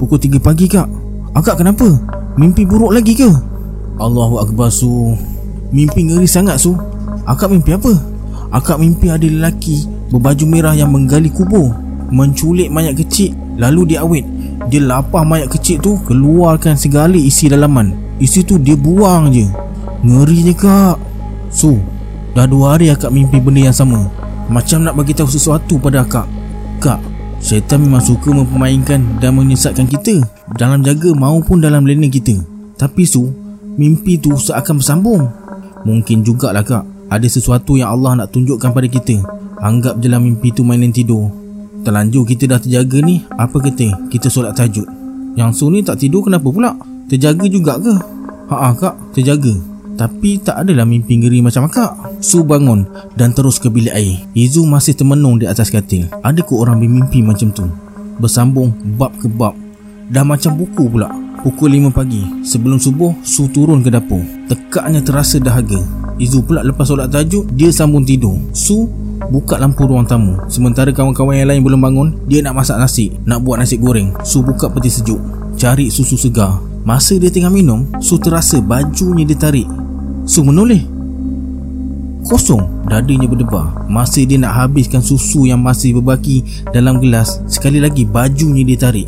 Pukul 3 pagi kak. Akak kenapa? Mimpi buruk lagi ke? Allahu Akbar Su. Mimpi ngeri sangat Su. Akak mimpi apa? Akak mimpi ada lelaki berbaju merah yang menggali kubur menculik mayat kecil lalu dia awet. Dia lapah mayat kecil tu keluarkan segala isi dalaman. Isi tu dia buang je. Ngeri je kak. So dah dua hari akak mimpi benda yang sama. Macam nak bagi tahu sesuatu pada akak. Kak syaitan memang suka mempermainkan dan menyesatkan kita dalam jaga maupun dalam lena kita. Tapi su mimpi tu seakan bersambung. Mungkin jugalah kak ada sesuatu yang Allah nak tunjukkan pada kita. Anggap je lah mimpi tu mainan tidur. Terlanjur kita dah terjaga ni Apa kata? Kita solat tajud Yang su ni tak tidur kenapa pula? Terjaga juga ke? Haa kak terjaga. Tapi tak adalah mimpi ngeri macam akak. Su bangun dan terus ke bilik air. Izu masih termenung di atas katil. Ada orang bermimpi macam tu? Bersambung bab ke bab. Dah macam buku pula. Pukul 5 pagi. Sebelum subuh Su turun ke dapur. Tekaknya terasa dahaga Izu pula lepas solat tahajud Dia sambung tidur. Su buka lampu ruang tamu. Sementara kawan-kawan yang lain belum bangun Dia nak masak nasi Nak buat nasi goreng. Su buka peti sejuk Cari susu segar. Masa dia tengah minum Su terasa bajunya ditarik Su menoleh. Kosong Dadanya berdebar. Masa dia nak habiskan susu yang masih berbaki dalam gelas Sekali lagi bajunya ditarik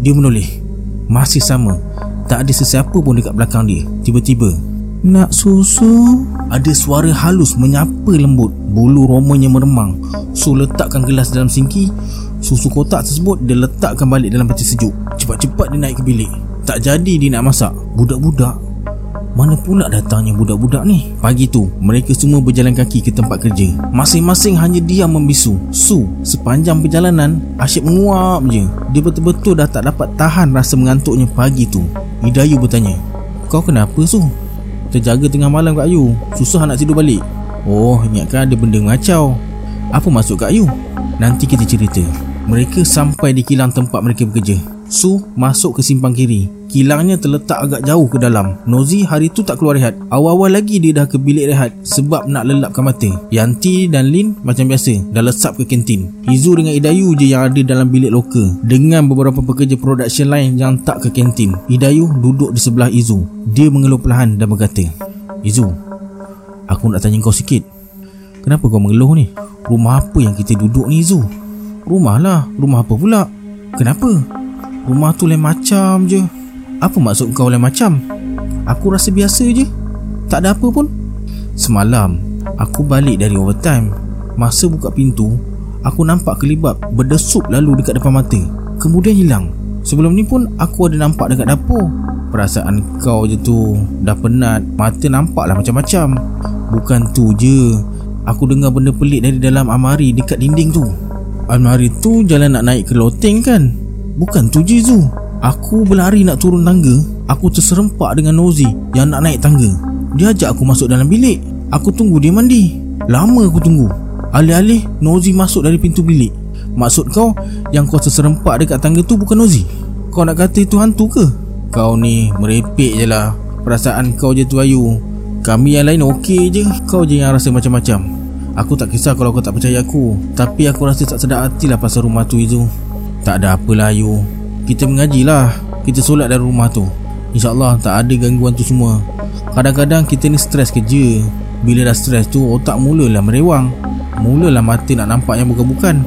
Dia menoleh. Masih sama. Tak ada sesiapa pun dekat belakang dia. Tiba-tiba Nak susu? Ada suara halus menyapa lembut Bulu romanya meremang Su letakkan gelas dalam sinki Susu kotak tersebut dia letakkan balik dalam peti sejuk Cepat-cepat dia naik ke bilik Tak jadi dia nak masak Budak-budak mana pula datangnya budak-budak ni? Pagi tu, mereka semua berjalan kaki ke tempat kerja. Masing-masing hanya diam membisu. Su, sepanjang perjalanan, asyik menguap je. Dia betul-betul dah tak dapat tahan rasa mengantuknya pagi tu. Hidayu bertanya, Kau kenapa Su? Terjaga tengah malam kat Ayu. Susah nak tidur balik. Oh, ingatkan ada benda ngacau. Apa masuk kat Ayu? Nanti kita cerita. Mereka sampai di kilang tempat mereka bekerja. Su masuk ke simpang kiri. Kilangnya terletak agak jauh ke dalam. Nozi hari tu tak keluar rehat. Awal-awal lagi dia dah ke bilik rehat Sebab nak lelapkan mata. Yanti dan Lin macam biasa Dah lesap ke kantin. Izu dengan Idayu je yang ada dalam bilik loka. Dengan beberapa pekerja production lain yang tak ke kantin. Idayu duduk di sebelah Izu Dia mengeluh perlahan dan berkata Izu Aku nak tanya kau sikit. Kenapa kau mengeluh ni? Rumah apa yang kita duduk ni Izu? Rumah lah. Rumah apa pula? Kenapa? Rumah tu lain macam je. Apa maksud kau lain macam? Aku rasa biasa je. Tak ada apa pun. Semalam Aku balik dari overtime. Masa buka pintu Aku nampak kelibab Berdesup lalu dekat depan mata. Kemudian hilang. Sebelum ni pun Aku ada nampak dekat dapur. Perasaan kau je tu Dah penat. Mata nampak lah macam-macam. Bukan tu je. Aku dengar benda pelik dari dalam amari Dekat dinding tu. Almari tu jalan nak naik ke loteng kan Bukan tu je Zu. Aku berlari nak turun tangga. Aku terserempak dengan Nozi Yang nak naik tangga. Dia ajak aku masuk dalam bilik. Aku tunggu dia mandi. Lama aku tunggu. Alih-alih Nozi masuk dari pintu bilik. Maksud kau Yang kau terserempak dekat tangga tu bukan Nozi? Kau nak kata itu hantu ke? Kau ni merepek je lah. Perasaan kau je tu Ayu. Kami yang lain okey je. Kau je yang rasa macam-macam. Aku tak kisah kalau kau tak percaya aku. Tapi aku rasa tak sedap hati lah pasal rumah tu Izu tak ada apa lah Ayu Kita mengajilah. Kita solat dari rumah tu. InsyaAllah tak ada gangguan tu semua. Kadang-kadang kita ni stres kerja. Bila dah stres tu otak mulalah merewang. Mulalah mata nak nampak yang bukan-bukan.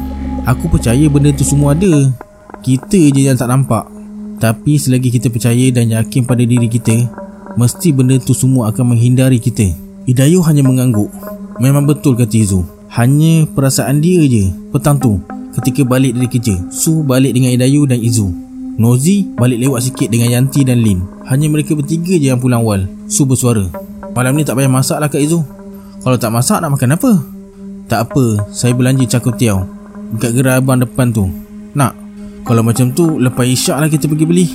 Aku percaya benda tu semua ada. Kita je yang tak nampak. Tapi selagi kita percaya dan yakin pada diri kita Mesti benda tu semua akan menghindari kita. Hidayu hanya mengangguk. Memang betul kata Izu. Hanya perasaan dia je. Petang tu ketika balik dari kerja Su balik dengan Idayu dan Izu. Nozi balik lewat sikit dengan Yanti dan Lin. Hanya mereka bertiga je yang pulang awal. Su bersuara Malam ni tak payah masak lah Kak Izu. Kalau tak masak nak makan apa? Tak apa, saya belanja cakap tiaw. Dekat gerai abang depan tu. Nak? Kalau macam tu, lepas isyak lah kita pergi beli.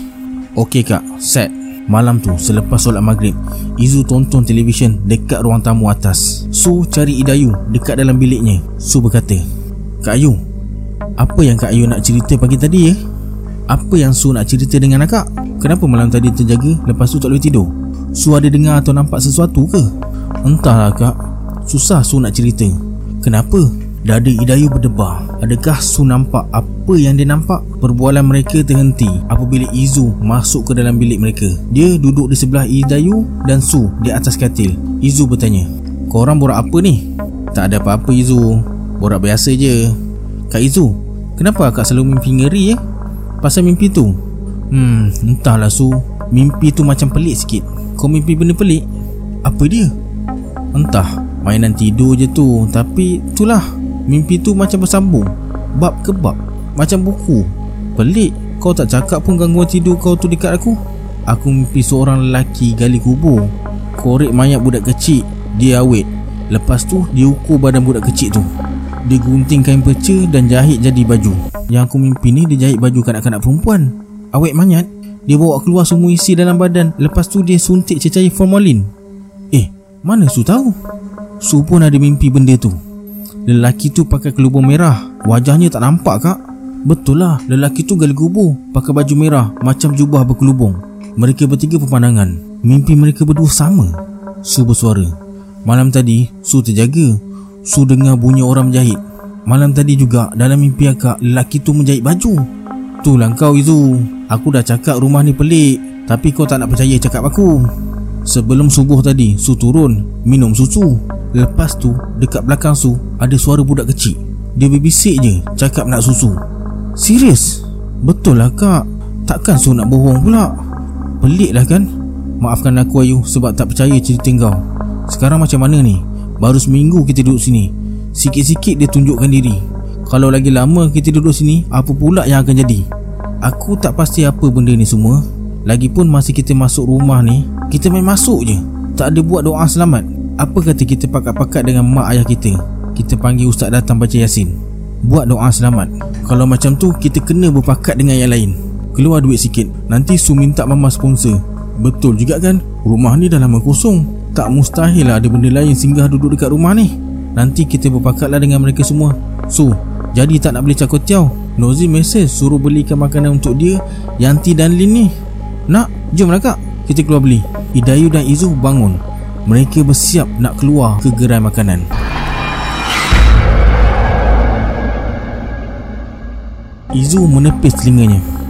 Okey kak, set. Malam tu, selepas solat maghrib Izu tonton televisyen dekat ruang tamu atas. Su cari Idayu dekat dalam biliknya. Su berkata Kak Ayu, apa yang Kak Ayu nak cerita pagi tadi ya? Apa yang Su nak cerita dengan akak? Kenapa malam tadi terjaga lepas tu tak boleh tidur? Su ada dengar atau nampak sesuatu ke? Entahlah kak Susah Su nak cerita Kenapa? Dada Idayu berdebar Adakah Su nampak apa yang dia nampak? Perbualan mereka terhenti Apabila Izu masuk ke dalam bilik mereka Dia duduk di sebelah Idayu dan Su di atas katil Izu bertanya Korang borak apa ni? Tak ada apa-apa Izu Borak biasa je Kak Izu Kenapa akak selalu mimpi ngeri ya? Pasal mimpi tu? Hmm entahlah Su. Mimpi tu macam pelik sikit. Kau mimpi benda pelik? Apa dia? Entah Mainan tidur je tu. Tapi itulah Mimpi tu macam bersambung. Bab ke bab. Macam buku. Pelik. Kau tak cakap pun gangguan tidur kau tu dekat aku. Aku mimpi seorang lelaki gali kubur. Korek mayat budak kecil. Dia awet. Lepas tu dia ukur badan budak kecil tu dia gunting kain perca dan jahit jadi baju. Yang aku mimpi ni dia jahit baju kanak-kanak perempuan. Awet manyat Dia bawa keluar semua isi dalam badan. Lepas tu dia suntik cecair formalin. Eh, mana Su tahu? Su pun ada mimpi benda tu. Lelaki tu pakai kelubung merah. Wajahnya tak nampak kak. Betul lah, lelaki tu gali kubur Pakai baju merah macam jubah berkelubung. Mereka bertiga pemandangan Mimpi mereka berdua sama. Su bersuara. Malam tadi Su terjaga Su dengar bunyi orang menjahit. Malam tadi juga Dalam mimpi akak Lelaki tu menjahit baju. Itulah kau Izu. Aku dah cakap rumah ni pelik Tapi kau tak nak percaya cakap aku. Sebelum subuh tadi Su turun Minum susu. Lepas tu Dekat belakang Su Ada suara budak kecil. Dia berbisik je Cakap nak susu. Serius? Betul lah kak. Takkan Su nak bohong pula? Pelik lah kan? Maafkan aku Ayu Sebab tak percaya cerita kau. Sekarang macam mana ni Baru seminggu kita duduk sini. Sikit-sikit dia tunjukkan diri. Kalau lagi lama kita duduk sini Apa pula yang akan jadi? Aku tak pasti apa benda ni semua. Lagipun masa kita masuk rumah ni Kita main masuk je. Tak ada buat doa selamat. Apa kata kita pakat-pakat dengan mak ayah kita? Kita panggil ustaz datang baca yasin. Buat doa selamat. Kalau macam tu Kita kena berpakat dengan yang lain. Keluar duit sikit. Nanti Su minta mama sponsor. Betul juga kan? Rumah ni dah lama kosong Tak mustahil lah ada benda lain singgah duduk dekat rumah ni. Nanti kita berpakatlah dengan mereka semua. Su Jadi tak nak beli cakot tiaw. Nozi mesej suruh belikan makanan untuk dia Yanti dan Lin ni. Nak? Jomlah kak. Kita keluar beli. Idayu dan Izu bangun. Mereka bersiap nak keluar ke gerai makanan. Izu menepis telinganya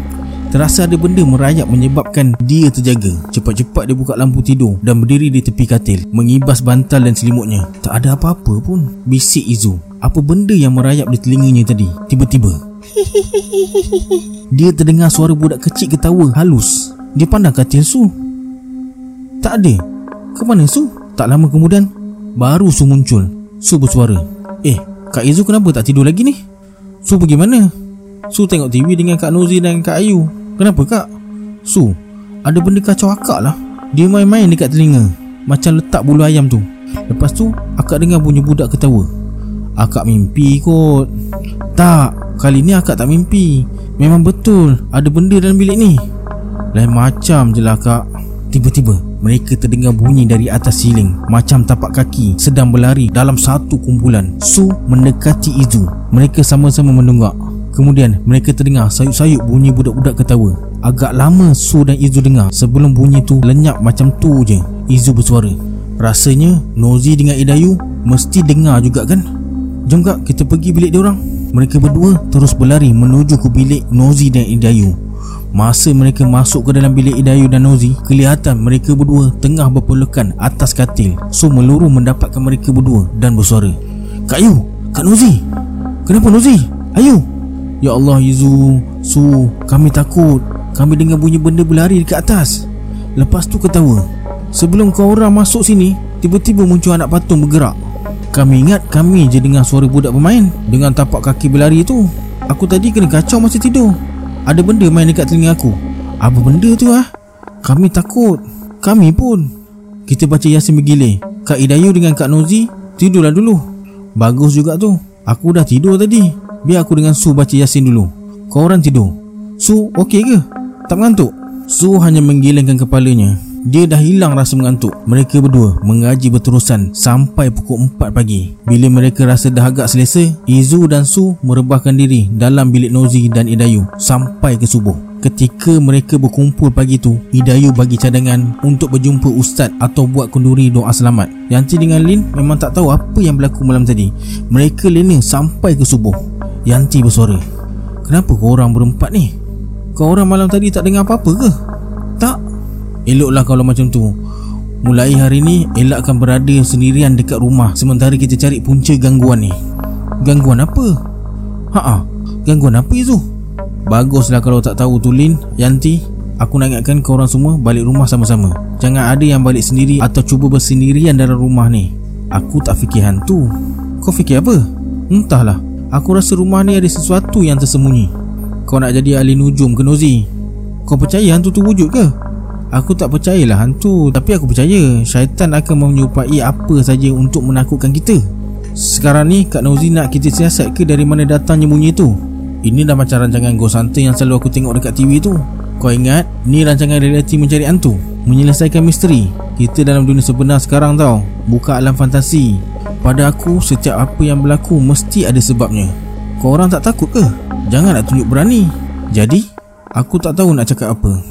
Terasa ada benda merayap menyebabkan dia terjaga. Cepat-cepat dia buka lampu tidur Dan berdiri di tepi katil Mengibas bantal dan selimutnya. Tak ada apa-apa pun. Bisik Izu. Apa benda yang merayap di telinganya tadi? Tiba-tiba. Dia terdengar suara budak kecil ketawa halus. Dia pandang katil Su. Tak ada. Ke mana Su? Tak lama kemudian Baru Su muncul. Su bersuara. Eh Kak Izu kenapa tak tidur lagi ni? Su pergi mana? Su tengok TV dengan Kak Nozi dan Kak Ayu Kenapa kak? Su Ada benda kacau akak lah. Dia main-main dekat telinga. Macam letak bulu ayam tu. Lepas tu Akak dengar bunyi budak ketawa. Akak mimpi kot. Tak Kali ni akak tak mimpi. Memang betul Ada benda dalam bilik ni. Lain macam je lah kak. Tiba-tiba mereka terdengar bunyi dari atas siling. Macam tapak kaki sedang berlari dalam satu kumpulan. Su mendekati Izu. Mereka sama-sama menunggak Kemudian mereka terdengar sayup-sayup bunyi budak-budak ketawa. Agak lama Su dan Izu dengar Sebelum bunyi tu lenyap macam tu je Izu bersuara. Rasanya Nozi dengan Idayu mesti dengar juga kan? Jom kak kita pergi bilik dia orang. Mereka berdua terus berlari menuju ke bilik Nozi dan Idayu Masa mereka masuk ke dalam bilik Idayu dan Nozi Kelihatan mereka berdua tengah berpelukan atas katil. So meluru mendapatkan mereka berdua dan bersuara. Kak Yu, Kak Nozi Kenapa Nozi? Ayu Ya Allah Izu Su Kami takut. Kami dengar bunyi benda berlari dekat atas. Lepas tu ketawa. Sebelum kau orang masuk sini Tiba-tiba muncul anak patung bergerak. Kami ingat kami je dengar suara budak bermain. Dengan tapak kaki berlari tu Aku tadi kena kacau masa tidur. Ada benda main dekat telinga aku. Apa benda tu ah? Kami takut. Kami pun. Kita baca Yasin bergilir Kak Idayu dengan Kak Nozi Tidurlah dulu. Bagus juga tu. Aku dah tidur tadi Biar aku dengan Su baca Yasin dulu. Kau orang tidur. Su okey ke? Tak mengantuk? Su hanya menggelengkan kepalanya. Dia dah hilang rasa mengantuk. Mereka berdua mengaji berterusan Sampai pukul 4 pagi. Bila mereka rasa dah agak selesa Izu dan Su merebahkan diri Dalam bilik Nozi dan Idayu Sampai ke subuh. Ketika mereka berkumpul pagi tu Idayu bagi cadangan Untuk berjumpa ustaz Atau buat kunduri doa selamat. Yanti dengan Lin memang tak tahu Apa yang berlaku malam tadi. Mereka lena sampai ke subuh Yanti bersuara Kenapa kau orang berempat ni? Kau orang malam tadi tak dengar apa-apa ke? Tak Eloklah kalau macam tu Mulai hari ni Elak akan berada sendirian dekat rumah Sementara kita cari punca gangguan ni Gangguan apa? Haa, gangguan apa itu? Baguslah kalau tak tahu tu Lin Yanti Aku nak ingatkan korang semua balik rumah sama-sama Jangan ada yang balik sendiri Atau cuba bersendirian dalam rumah ni Aku tak fikir hantu Kau fikir apa? Entahlah Aku rasa rumah ni ada sesuatu yang tersembunyi. Kau nak jadi ahli nujum ke Nozi? Kau percaya hantu tu wujud ke? Aku tak percayalah hantu Tapi aku percaya Syaitan akan menyupai apa saja Untuk menakutkan kita. Sekarang ni Kak Nauzi nak kita siasat ke Dari mana datangnya bunyi tu? Ini dah macam rancangan Ghost Hunter Yang selalu aku tengok dekat TV tu. Kau ingat Ni rancangan reality mencari hantu? Menyelesaikan misteri. Kita dalam dunia sebenar sekarang tau. Buka alam fantasi Pada aku Setiap apa yang berlaku Mesti ada sebabnya. Kau orang tak takut ke? Jangan nak tunjuk berani. Jadi Aku tak tahu nak cakap apa.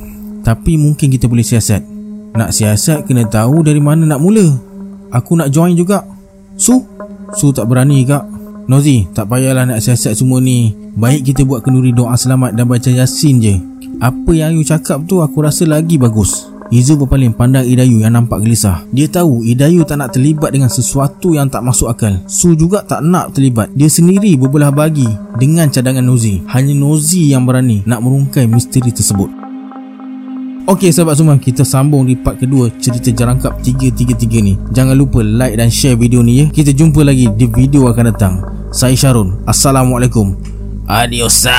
Tapi mungkin kita boleh siasat. Nak siasat kena tahu dari mana nak mula. Aku nak join juga. Su? Su tak berani kak Nozi, tak payahlah nak siasat semua ni. Baik kita buat kenduri doa selamat dan baca yasin je. Apa yang Ayu cakap tu aku rasa lagi bagus Izu berpaling pandang Idayu yang nampak gelisah. Dia tahu Idayu tak nak terlibat dengan sesuatu yang tak masuk akal. Su juga tak nak terlibat. Dia sendiri berbelah bagi dengan cadangan Nozi. Hanya Nozi yang berani nak merungkai misteri tersebut. Okey sahabat semua, kita sambung di part kedua cerita Jarangkap 333 ni. Jangan lupa like dan share video ni ya. Kita jumpa lagi di video akan datang. Saya Syarun. Assalamualaikum. Adiosa.